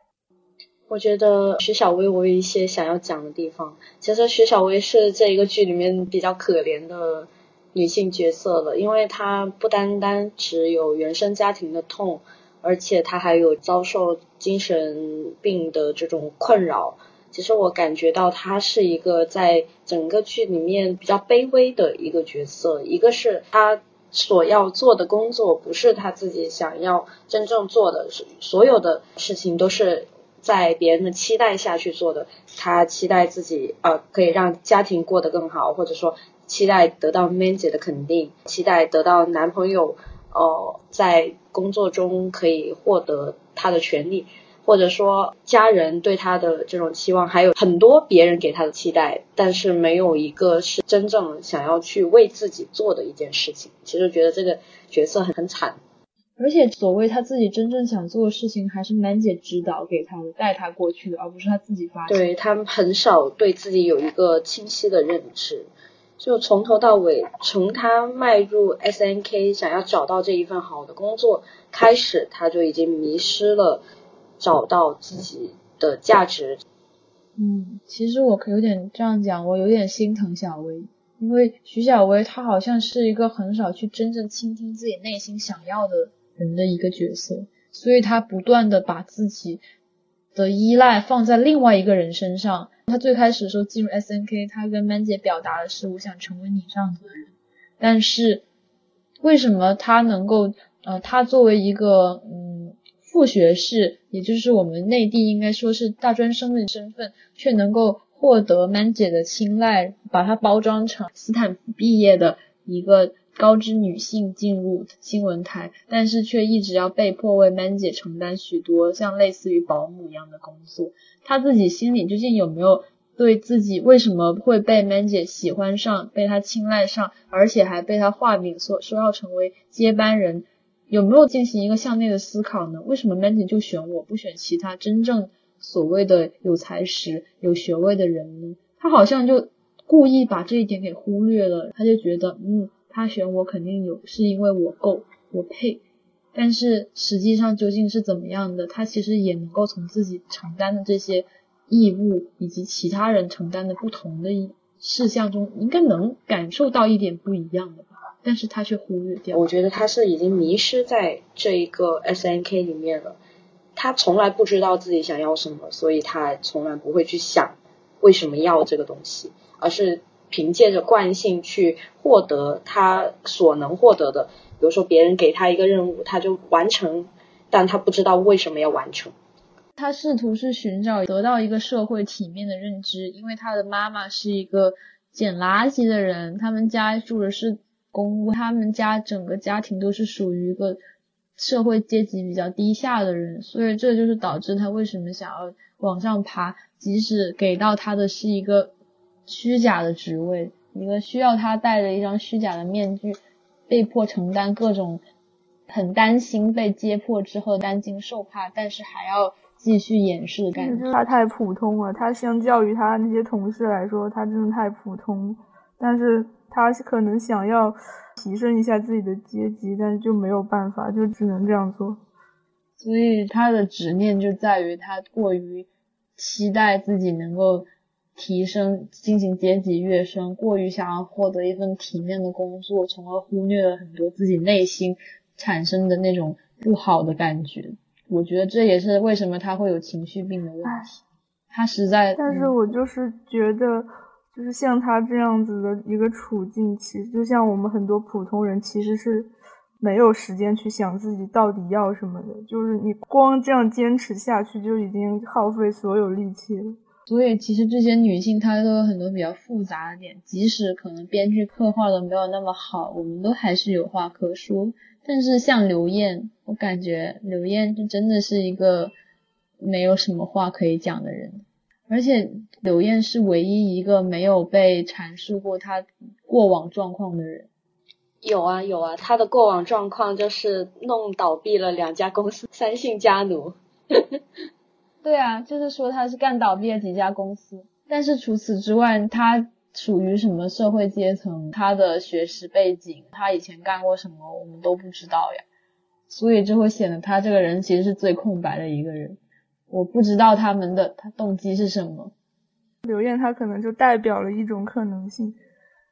我觉得徐小薇我有一些想要讲的地方。其实徐小薇是这一个剧里面比较可怜的。女性角色了，因为她不单单只有原生家庭的痛，而且她还有遭受精神病的这种困扰。其实我感觉到她是一个在整个剧里面比较卑微的一个角色。一个是她所要做的工作不是她自己想要真正做的，所有的事情都是在别人的期待下去做的。她期待自己啊可以让家庭过得更好，或者说。期待得到 Man 姐的肯定，期待得到男朋友，呃，在工作中可以获得他的权利，或者说家人对他的这种期望，还有很多别人给他的期待，但是没有一个是真正想要去为自己做的一件事情。其实觉得这个角色很很惨，而且所谓他自己真正想做的事情，还是 Man 姐指导给他的，带他过去的，而不是他自己发现。对他们很少对自己有一个清晰的认知。就从头到尾，从他迈入 S N K 想要找到这一份好的工作开始，他就已经迷失了找到自己的价值。嗯，其实我可有点这样讲，我有点心疼小薇，因为徐小薇她好像是一个很少去真正倾听自己内心想要的人的一个角色，所以她不断的把自己的依赖放在另外一个人身上。他最开始的时候进入 S N K，他跟曼姐表达的是我想成为你这样子的人，但是为什么他能够呃，他作为一个嗯副学士，也就是我们内地应该说是大专生的身份，却能够获得曼姐的青睐，把他包装成斯坦福毕业的一个高知女性进入新闻台，但是却一直要被迫为曼姐承担许多像类似于保姆一样的工作。她自己心里究竟有没有对自己为什么会被 Man 姐喜欢上，被她青睐上，而且还被她画饼说说要成为接班人，有没有进行一个向内的思考呢？为什么 Man 姐就选我不选其他真正所谓的有才识、有学位的人呢？她好像就故意把这一点给忽略了，她就觉得嗯，他选我肯定有是因为我够，我配。但是实际上究竟是怎么样的？他其实也能够从自己承担的这些义务以及其他人承担的不同的事项中，应该能感受到一点不一样的吧？但是他却忽略掉。我觉得他是已经迷失在这一个 S N K 里面了。他从来不知道自己想要什么，所以他从来不会去想为什么要这个东西，而是凭借着惯性去获得他所能获得的。比如说，别人给他一个任务，他就完成，但他不知道为什么要完成。他试图是寻找得到一个社会体面的认知，因为他的妈妈是一个捡垃圾的人，他们家住的是公屋，他们家整个家庭都是属于一个社会阶级比较低下的人，所以这就是导致他为什么想要往上爬，即使给到他的是一个虚假的职位，一个需要他戴着一张虚假的面具，被迫承担各种很担心被揭破之后担惊受怕，但是还要继续掩饰的感觉。他太普通了，他相较于他那些同事来说，他真的太普通。但是他可能想要提升一下自己的阶级，但是就没有办法，就只能这样做。所以他的执念就在于他过于期待自己能够提升、进行阶级跃升，过于想要获得一份体面的工作，从而忽略了很多自己内心产生的那种不好的感觉。我觉得这也是为什么他会有情绪病的问题。他实在，但是我就是觉得。就是像他这样子的一个处境，其实就像我们很多普通人，其实是没有时间去想自己到底要什么的。就是你光这样坚持下去，就已经耗费所有力气了。所以，其实这些女性她都有很多比较复杂的点，即使可能编剧刻画的没有那么好，我们都还是有话可说。但是像刘艳，我感觉刘艳就真的是一个没有什么话可以讲的人。而且刘艳是唯一一个没有被阐述过她过往状况的人。有啊有啊，她的过往状况就是弄倒闭了两家公司，三姓家奴。对啊，就是说他是干倒闭了几家公司，但是除此之外，他属于什么社会阶层，他的学识背景，他以前干过什么，我们都不知道呀。所以就会显得他这个人其实是最空白的一个人。我不知道他们的他动机是什么。刘艳她可能就代表了一种可能性，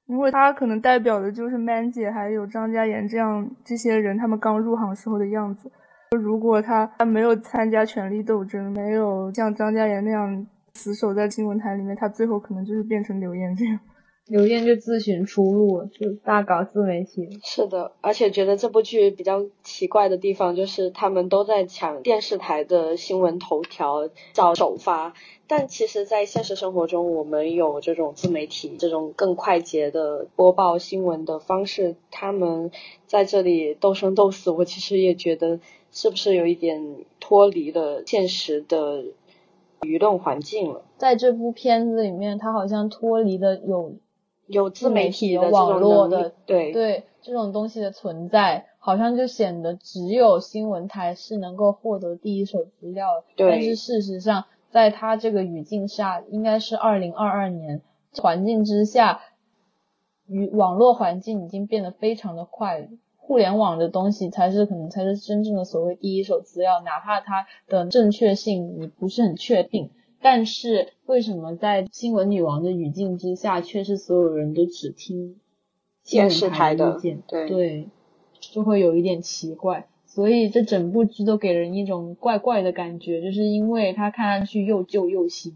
因为她可能代表的就是 Man 姐还有张嘉妍这样这些人，他们刚入行时候的样子。如果他他没有参加权力斗争，没有像张嘉妍那样死守在新闻台里面，他最后可能就是变成刘艳这样。刘艳就自寻出路，就大搞自媒体。是的，而且觉得这部剧比较奇怪的地方，就是他们都在抢电视台的新闻头条，找首发。但其实，在现实生活中，我们有这种自媒体，这种更快捷的播报新闻的方式。他们在这里斗生斗死，我其实也觉得是不是有一点脱离了现实的舆论环境了。在这部片子里面，他好像脱离了有。有自媒体的网络的对对这种东西的存在，好像就显得只有新闻台是能够获得第一手资料。但是事实上，在它这个语境下，应该是二零二二年环境之下，与网络环境已经变得非常的快，互联网的东西才是可能才是真正的所谓第一手资料，哪怕它的正确性你不是很确定。但是为什么在新闻女王的语境之下，却是所有人都只听电视台的意见？对对，就会有一点奇怪。所以这整部剧都给人一种怪怪的感觉，就是因为它看上去又旧又新。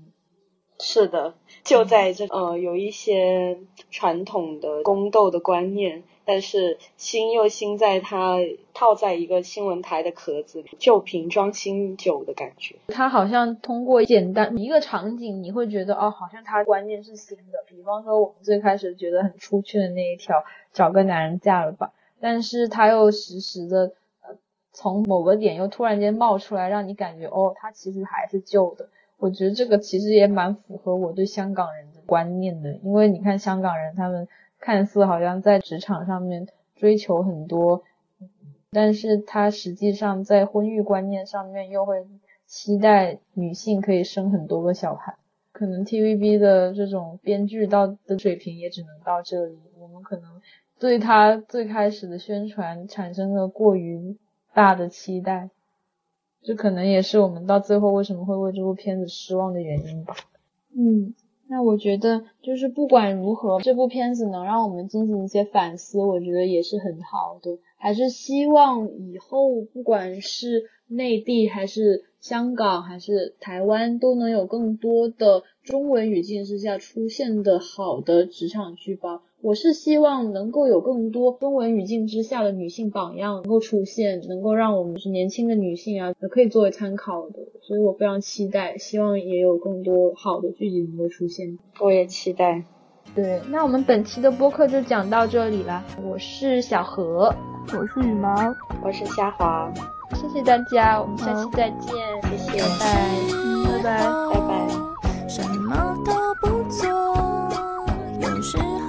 是的，就在这呃有一些传统的宫斗的观念。但是新又新，在它套在一个新闻台的壳子里，旧瓶装新酒的感觉。它好像通过简单一个场景，你会觉得哦，好像它观念是新的。比方说，我们最开始觉得很出圈的那一条，找个男人嫁了吧。但是它又实时的，呃，从某个点又突然间冒出来，让你感觉哦，它其实还是旧的。我觉得这个其实也蛮符合我对香港人的观念的，因为你看香港人他们。看似好像在职场上面追求很多，但是他实际上在婚育观念上面又会期待女性可以生很多个小孩。可能 TVB 的这种编剧到的水平也只能到这里。我们可能对他最开始的宣传产生了过于大的期待，这可能也是我们到最后为什么会为这部片子失望的原因吧。嗯。那我觉得，就是不管如何，这部片子能让我们进行一些反思，我觉得也是很好的。还是希望以后，不管是内地还是香港还是台湾，都能有更多的中文语境之下出现的好的职场剧吧。我是希望能够有更多中文语境之下的女性榜样能够出现，能够让我们是年轻的女性啊，可以作为参考的。所以我非常期待，希望也有更多好的剧集能够出现。我也期待。对，那我们本期的播客就讲到这里了。我是小何，我是羽毛，我是虾滑。谢谢大家，我们下期再见，谢谢，拜拜。拜拜。拜拜。什么都不做。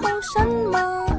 有什么